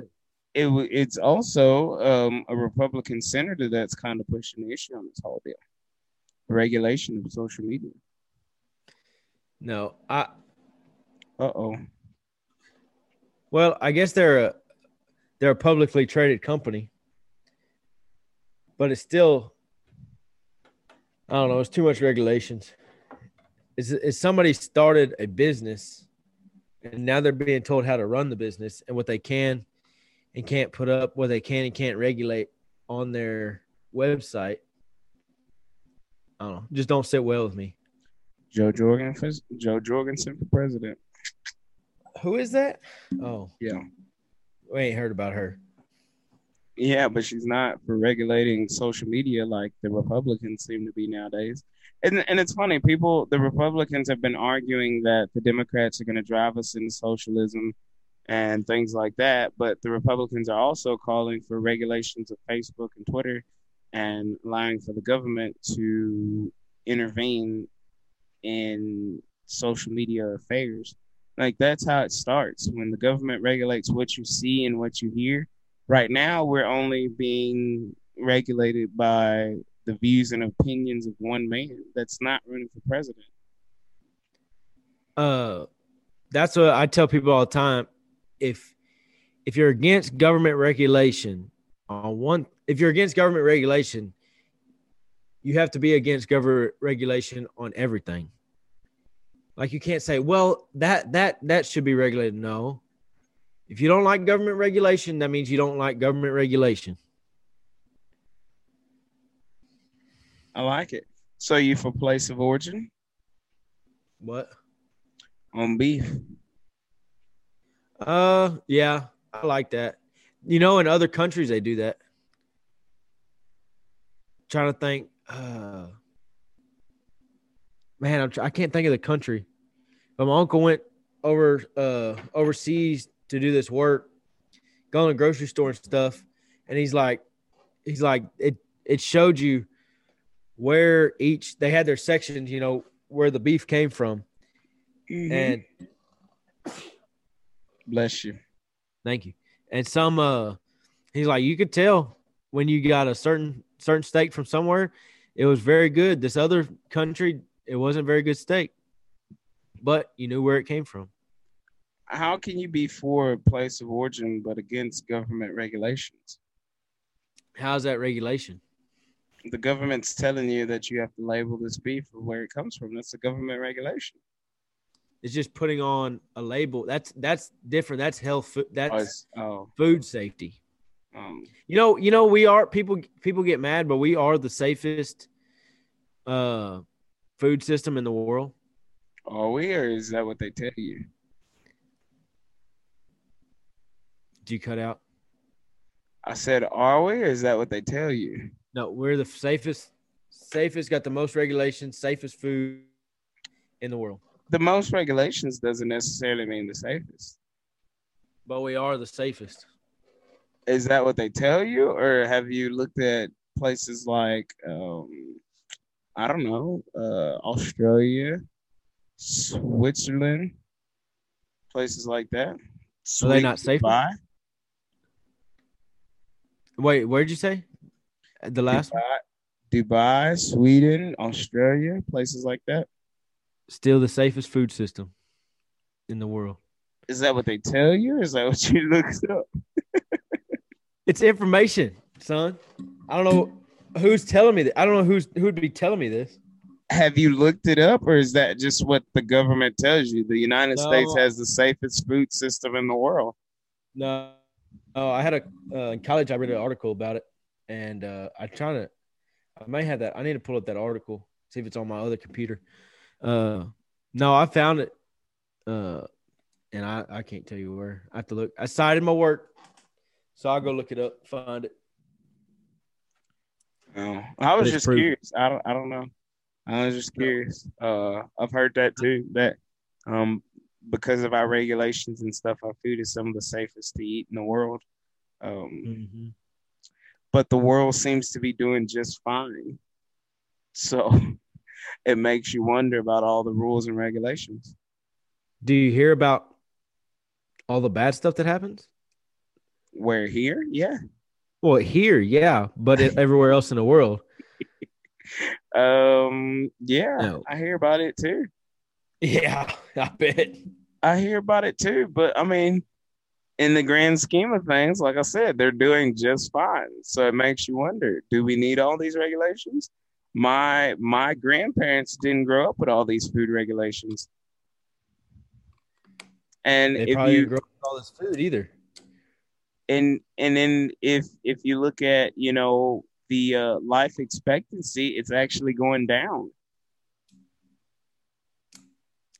Speaker 4: it, it's also um, a Republican senator that's kind of pushing the issue on this whole deal. Regulation of social media.
Speaker 3: No, I
Speaker 4: Uh oh.
Speaker 3: well, I guess they're a they're a publicly traded company, but it's still I don't know. It's too much regulations. Is is somebody started a business, and now they're being told how to run the business and what they can and can't put up what they can and can't regulate on their website. I don't know. Just don't sit well with me.
Speaker 4: Jo Jorgensen, Jo Jorgensen for president.
Speaker 3: Who is that? Oh,
Speaker 4: Yeah.
Speaker 3: we ain't heard about her.
Speaker 4: Yeah, but she's not for regulating social media like the Republicans seem to be nowadays. And and it's funny, people the Republicans have been arguing that the Democrats are going to drive us into socialism and things like that, but the Republicans are also calling for regulations of Facebook and Twitter and allowing for the government to intervene in social media affairs. Like that's how it starts. When the government regulates what you see and what you hear, right now we're only being regulated by the views and opinions of one man that's not running for president.
Speaker 3: Uh, that's what I tell people all the time. If if you're against government regulation on one, if you're against government regulation, you have to be against government regulation on everything. Like you can't say, well, that that that should be regulated. No. If you don't like government regulation, that means you don't like government regulation.
Speaker 4: I like it. So you for place of origin
Speaker 3: What?
Speaker 4: on beef?
Speaker 3: Uh, yeah, I like that. You know, in other countries they do that. trying to think. Uh, man, I'm I can't think of the country. But my uncle went over uh overseas to do this work, going to the grocery store and stuff, and he's like, he's like, it it showed you where each they had their sections, you know, where the beef came from, and
Speaker 4: bless you.
Speaker 3: Thank you. And some uh he's like you could tell when you got a certain certain steak from somewhere, it was very good. This other country, it wasn't very good steak. But you knew where it came from.
Speaker 4: How can you be for a place of origin but against government regulations?
Speaker 3: How's that regulation?
Speaker 4: The government's telling you that you have to label this beef for where it comes from. That's a government regulation.
Speaker 3: It's just putting on a label. That's that's different. That's health food.
Speaker 4: Oh,
Speaker 3: That's
Speaker 4: oh,
Speaker 3: food safety.
Speaker 4: um,
Speaker 3: You know, you know, we are people people get mad, but we are the safest uh food system in the world.
Speaker 4: are we, or is that what they tell you?
Speaker 3: Do you cut out?
Speaker 4: I said, are we, or is that what they tell you?
Speaker 3: No, we're the safest, safest, got the most regulations, safest food in the world.
Speaker 4: The most regulations doesn't necessarily mean the safest.
Speaker 3: But we are the safest.
Speaker 4: Is that what they tell you, or have you looked at places like, um, I don't know, uh, Australia, Switzerland, places like that?
Speaker 3: Are they're not safe?
Speaker 4: Dubai,
Speaker 3: Wait, where'd you say? The last one?
Speaker 4: Dubai, Dubai, Sweden, Australia, places like that.
Speaker 3: Still the safest food system in the world.
Speaker 4: Is that what they tell you, is that what you looked up?
Speaker 3: It's information, son. I don't know who's telling me that. I don't know who's who'd be telling me this.
Speaker 4: Have you looked it up, or is that just what the government tells you? The United
Speaker 3: No.
Speaker 4: States has the safest food system in the world.
Speaker 3: No, oh, I had a uh, in college. I read an article about it, and uh, I trying to. I may have that. I need to pull up that article, see if it's on my other computer. Uh, no, I found it, uh, and I I can't tell you where. I have to look. I cited my work, so I'll go look it up, find it.
Speaker 4: Oh, I was just
Speaker 3: proven.
Speaker 4: curious. I don't. I don't know. I was just curious. Uh, I've heard that too. That um, because of our regulations and stuff, our food is some of the safest to eat in the world. Um,
Speaker 3: Mm-hmm.
Speaker 4: but the world seems to be doing just fine. So it makes you wonder about all the rules and regulations.
Speaker 3: Do you hear about all the bad stuff that happens?
Speaker 4: Where here, yeah.
Speaker 3: Well, here, yeah, but it, everywhere else in the world,
Speaker 4: Um, yeah,
Speaker 3: No.
Speaker 4: I hear about it too.
Speaker 3: yeah, I bet.
Speaker 4: I hear about it too, but I mean, in the grand scheme of things, like I said, they're doing just fine. So it makes you wonder: Do we need all these regulations? My my grandparents didn't grow up with all these food regulations, and
Speaker 3: They
Speaker 4: if
Speaker 3: probably
Speaker 4: you
Speaker 3: didn't grow up with all this food either.
Speaker 4: And and then if if you look at you know the uh, life expectancy, it's actually going down.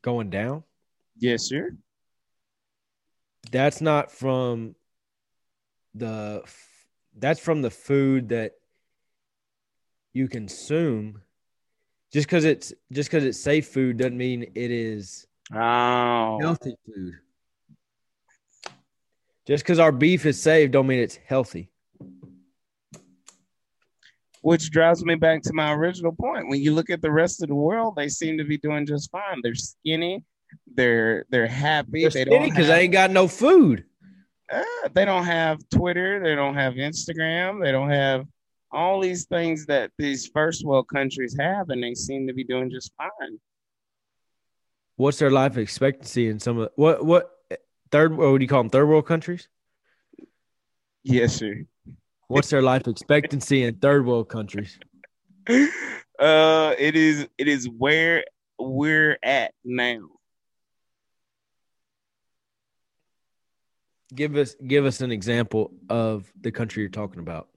Speaker 3: Going down.
Speaker 4: Yes, sir.
Speaker 3: That's not from the. That's from the food that you consume. Just because it's just because it's safe food doesn't mean it is
Speaker 4: Oh,
Speaker 3: healthy food. Just because our beef is saved, don't mean it's healthy.
Speaker 4: which drives me back to my original point. When you look at the rest of the world, they seem to be doing just fine. They're skinny. They're they're happy.
Speaker 3: They're
Speaker 4: they
Speaker 3: skinny because they ain't got no food.
Speaker 4: uh, they don't have Twitter. They don't have Instagram. They don't have all these things that these first world countries have, and they seem to be doing just fine.
Speaker 3: What's their life expectancy in some of what what third what do you call them third world countries?
Speaker 4: Yes, sir.
Speaker 3: What's their life expectancy in third world countries?
Speaker 4: Uh, it is it is where we're at now.
Speaker 3: Give us give us an example of the country you're talking about.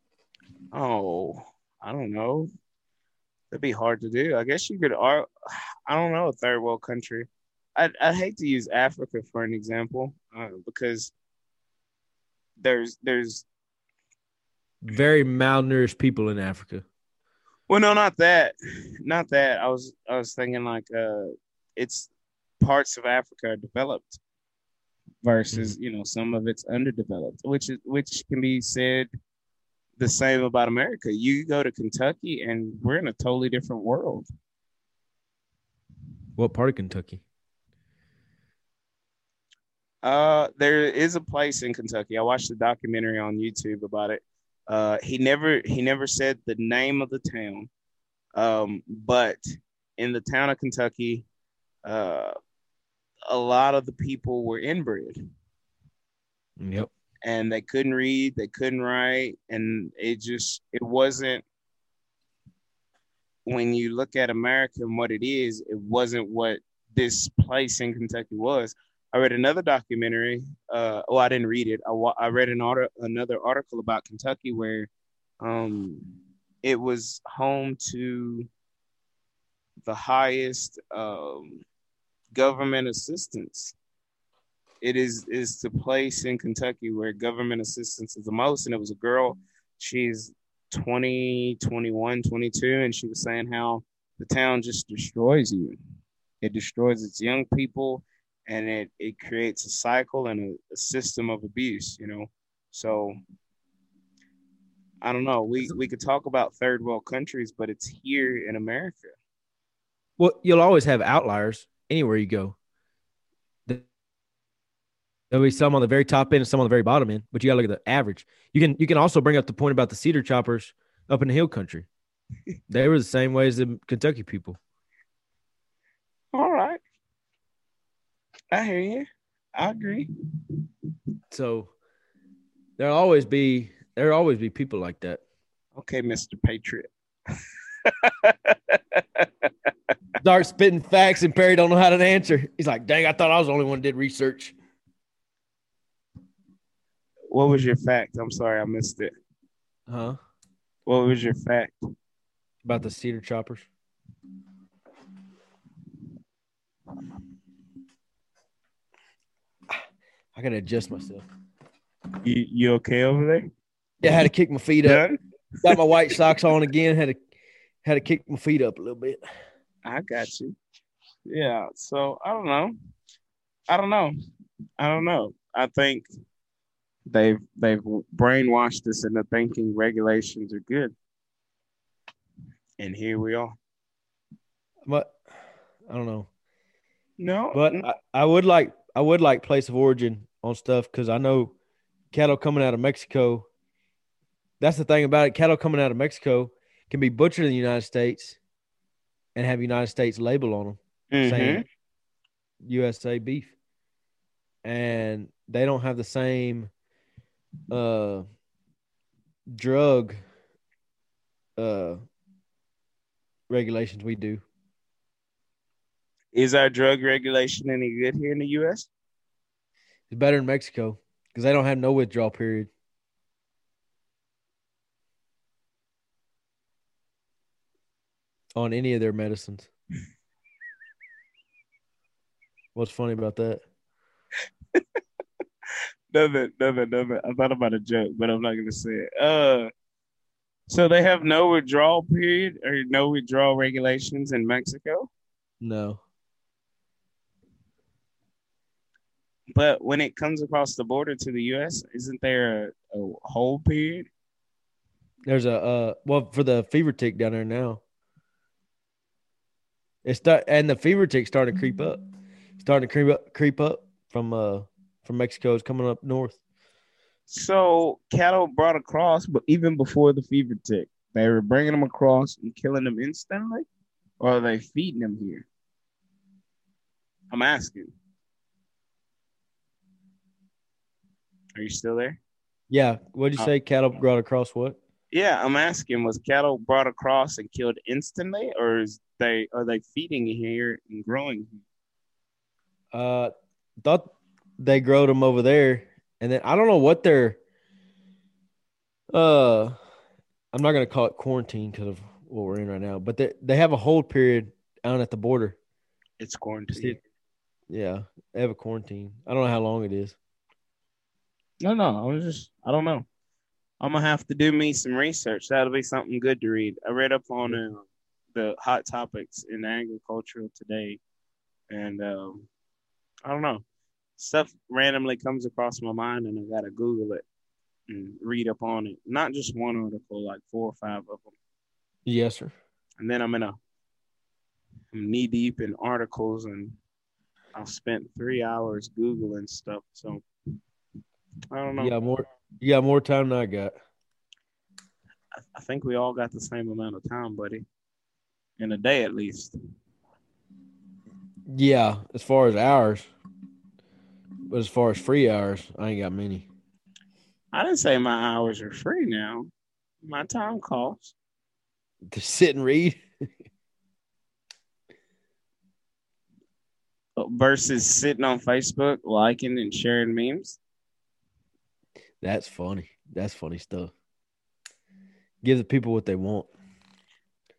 Speaker 4: Oh, I don't know. That'd be hard to do. I guess you could. I don't know a third world country. I I hate to use Africa for an example uh, because there's there's
Speaker 3: Very malnourished people in Africa.
Speaker 4: well no not that not that I was I was thinking like uh it's parts of Africa are developed versus you know some of it's underdeveloped which is which can be said the same about America. You go to Kentucky and we're in a totally different world.
Speaker 3: What part of Kentucky?
Speaker 4: Uh, there is a place in Kentucky. I watched a documentary on YouTube about it. Uh, he never he never said the name of the town, um, but in the town of Kentucky, uh, a lot of the people were inbred
Speaker 3: Yep.
Speaker 4: and they couldn't read, they couldn't write, and it just it wasn't. When you look at America and what it is, it wasn't what this place in Kentucky was. I read another documentary. Uh, well, I didn't read it. I, I read an article, another article about Kentucky where um, it was home to the highest um, government assistance. It is is the place in Kentucky where government assistance is the most. And it was a girl. She's 20, 21, 22, and she was saying how the town just destroys you. It destroys its young people and it, it creates a cycle and a, a system of abuse, you know. So I don't know. We we could talk about third world countries, but it's here in America.
Speaker 3: Well, you'll always have outliers anywhere you go. There'll be some on the very top end and some on the very bottom end, but you gotta look at the average. You can you can also bring up the point about the cedar choppers up in the hill country. they were the same way as the Kentucky people.
Speaker 4: All right. I hear you. I agree.
Speaker 3: So there'll always be there'll always be people like that.
Speaker 4: Okay, Mr. Patriot.
Speaker 3: Start spitting facts and Perry don't know how to answer. He's like, dang, I thought I was the only one did research.
Speaker 4: What was your fact? I'm sorry, I missed it.
Speaker 3: Huh?
Speaker 4: What was your fact?
Speaker 3: About the cedar choppers. I gotta adjust myself.
Speaker 4: You you okay over there?
Speaker 3: Yeah, I had to kick my feet up.
Speaker 4: Done?
Speaker 3: Got my white socks on again. Had to had to kick my feet up a little bit.
Speaker 4: I got you. Yeah. So I don't know. I don't know. I don't know. I think they've they've brainwashed us into thinking regulations are good. And here we are.
Speaker 3: But I don't know.
Speaker 4: No,
Speaker 3: But I, I would like I would like place of origin on stuff because I know cattle coming out of Mexico. That's the thing about it. Cattle coming out of Mexico can be butchered in the United States and have United States label on them
Speaker 4: Mhm.
Speaker 3: saying USA beef. And they don't have the same uh drug uh regulations we do.
Speaker 4: Is our drug regulation any good here in the U.S.?
Speaker 3: It's better in Mexico because they don't have no withdrawal period. On any of their medicines. What's funny about that?
Speaker 4: nothing, nothing, nothing. I thought about a joke, but I'm not gonna say it. Uh, so they have no withdrawal period or no withdrawal regulations in Mexico?
Speaker 3: No.
Speaker 4: But when it comes across the border to the U.S., isn't there a, a hold period?
Speaker 3: There's a uh well for the fever tick down there now. It's start and the fever tick starting to creep up. Starting to creep up creep up from uh from Mexico. It's coming up north.
Speaker 4: So cattle brought across, but even before the fever tick, they were bringing them across and killing them instantly, or are they feeding them here? I'm asking. Are you still there?
Speaker 3: Yeah. What did you
Speaker 4: Uh,
Speaker 3: say? Cattle brought across what?
Speaker 4: Yeah, I'm asking. Was cattle brought across and killed instantly, or is they are they feeding here and growing?
Speaker 3: Uh thought they growed them over there. And then I don't know what they're uh I'm not gonna call it quarantine because of what we're in right now, but they they have a hold period down at the border.
Speaker 4: It's quarantine.
Speaker 3: Yeah, they have a quarantine. I don't know how long it is.
Speaker 4: No, no, I was just I don't know. I'm gonna have to do me some research. That'll be something good to read. I read up on uh, the hot topics in agriculture today, and um, I don't know. Stuff randomly comes across my mind, and I gotta Google it and read up on it. Not just one article, like four or five of them,
Speaker 3: Yes, sir.
Speaker 4: and then I'm in a I'm knee deep in articles, and I've spent three hours googling stuff. So I don't know.
Speaker 3: Yeah, more Yeah, more time than I got.
Speaker 4: I, I think we all got the same amount of time, buddy. In a day at least.
Speaker 3: Yeah, as far as hours. But as far as free hours, I ain't got many.
Speaker 4: I didn't say my hours are free now. My time costs.
Speaker 3: To sit and read.
Speaker 4: Versus sitting on Facebook, liking and sharing memes.
Speaker 3: That's funny. That's funny stuff. Give the people what they want.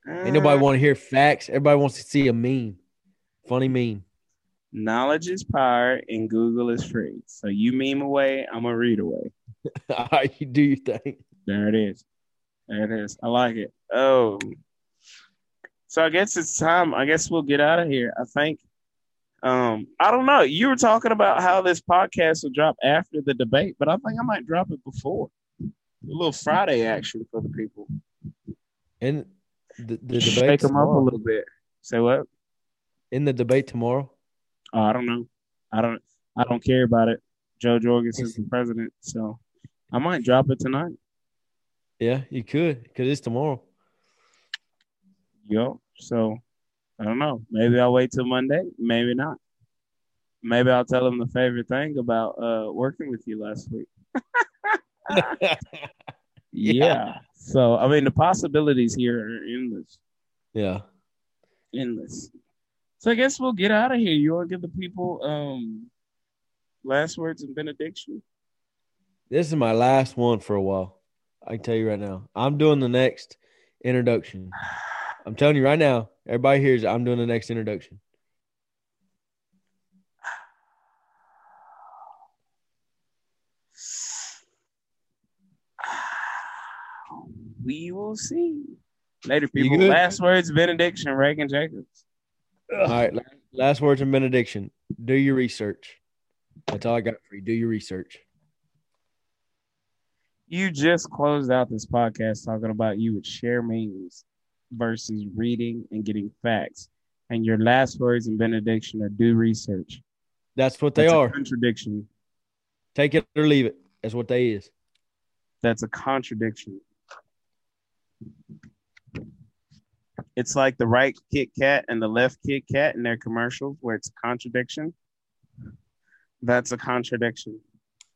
Speaker 3: Ain't nobody
Speaker 4: Uh,
Speaker 3: want to hear facts. Everybody wants to see a meme. Funny meme.
Speaker 4: Knowledge is power and Google is free. So you meme away, I'm gonna read away.
Speaker 3: All right, you do your thing.
Speaker 4: There it is. There it is. I like it. Oh. So I guess it's time. I guess we'll get out of here. I think um I don't know. You were talking about how this podcast will drop after the debate, but I think I might drop it before. A little Friday action for the people.
Speaker 3: And the, the
Speaker 4: Shake
Speaker 3: debate
Speaker 4: them up a little bit. Say what?
Speaker 3: In the debate tomorrow.
Speaker 4: Oh, I don't know. I don't I don't care about it. Jo Jorgensen's the president, so I might drop it tonight.
Speaker 3: Yeah, you could because it's tomorrow.
Speaker 4: Yo, so I don't know. Maybe I'll wait till Monday. Maybe not. Maybe I'll tell him the favorite thing about uh working with you last week. Yeah. So I mean, the possibilities here are endless,
Speaker 3: yeah.
Speaker 4: endless. So I guess we'll get out of here. You want to give the people um last words and benediction?
Speaker 3: This is my last one for a while. I can tell you right now. I'm doing the next introduction. I'm telling you right now. Everybody hears it. I'm doing the next introduction.
Speaker 4: We will see. Later, people. Last words, benediction, Reagan Jacobs.
Speaker 3: All right. Last words and benediction. Do your research. That's all I got for you. Do your research.
Speaker 4: You just closed out this podcast talking about you would share memes versus reading and getting facts. And your last words and benediction are do research.
Speaker 3: That's what they
Speaker 4: That's a
Speaker 3: are.
Speaker 4: contradiction.
Speaker 3: Take it or leave it. That's what they is.
Speaker 4: That's a contradiction. It's like the right Kit Kat and the left Kit Kat in their commercials where it's a contradiction. That's a contradiction.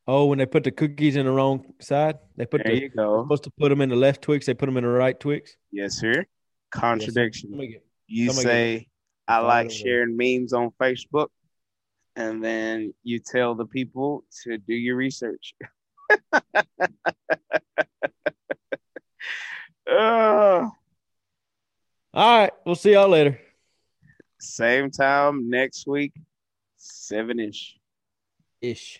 Speaker 3: Oh, when they put the cookies in the wrong side, they put
Speaker 4: There
Speaker 3: the
Speaker 4: you go.
Speaker 3: supposed to put them in the left Twix. They put them in the right Twix.
Speaker 4: Yes, sir. Contradiction.
Speaker 3: Let me get-
Speaker 4: You
Speaker 3: Somebody get-
Speaker 4: say, I like sharing memes on Facebook. And then you tell the people to do your research. Uh,
Speaker 3: All All right. We'll see y'all later.
Speaker 4: Same time next week, seven ish.
Speaker 3: Ish.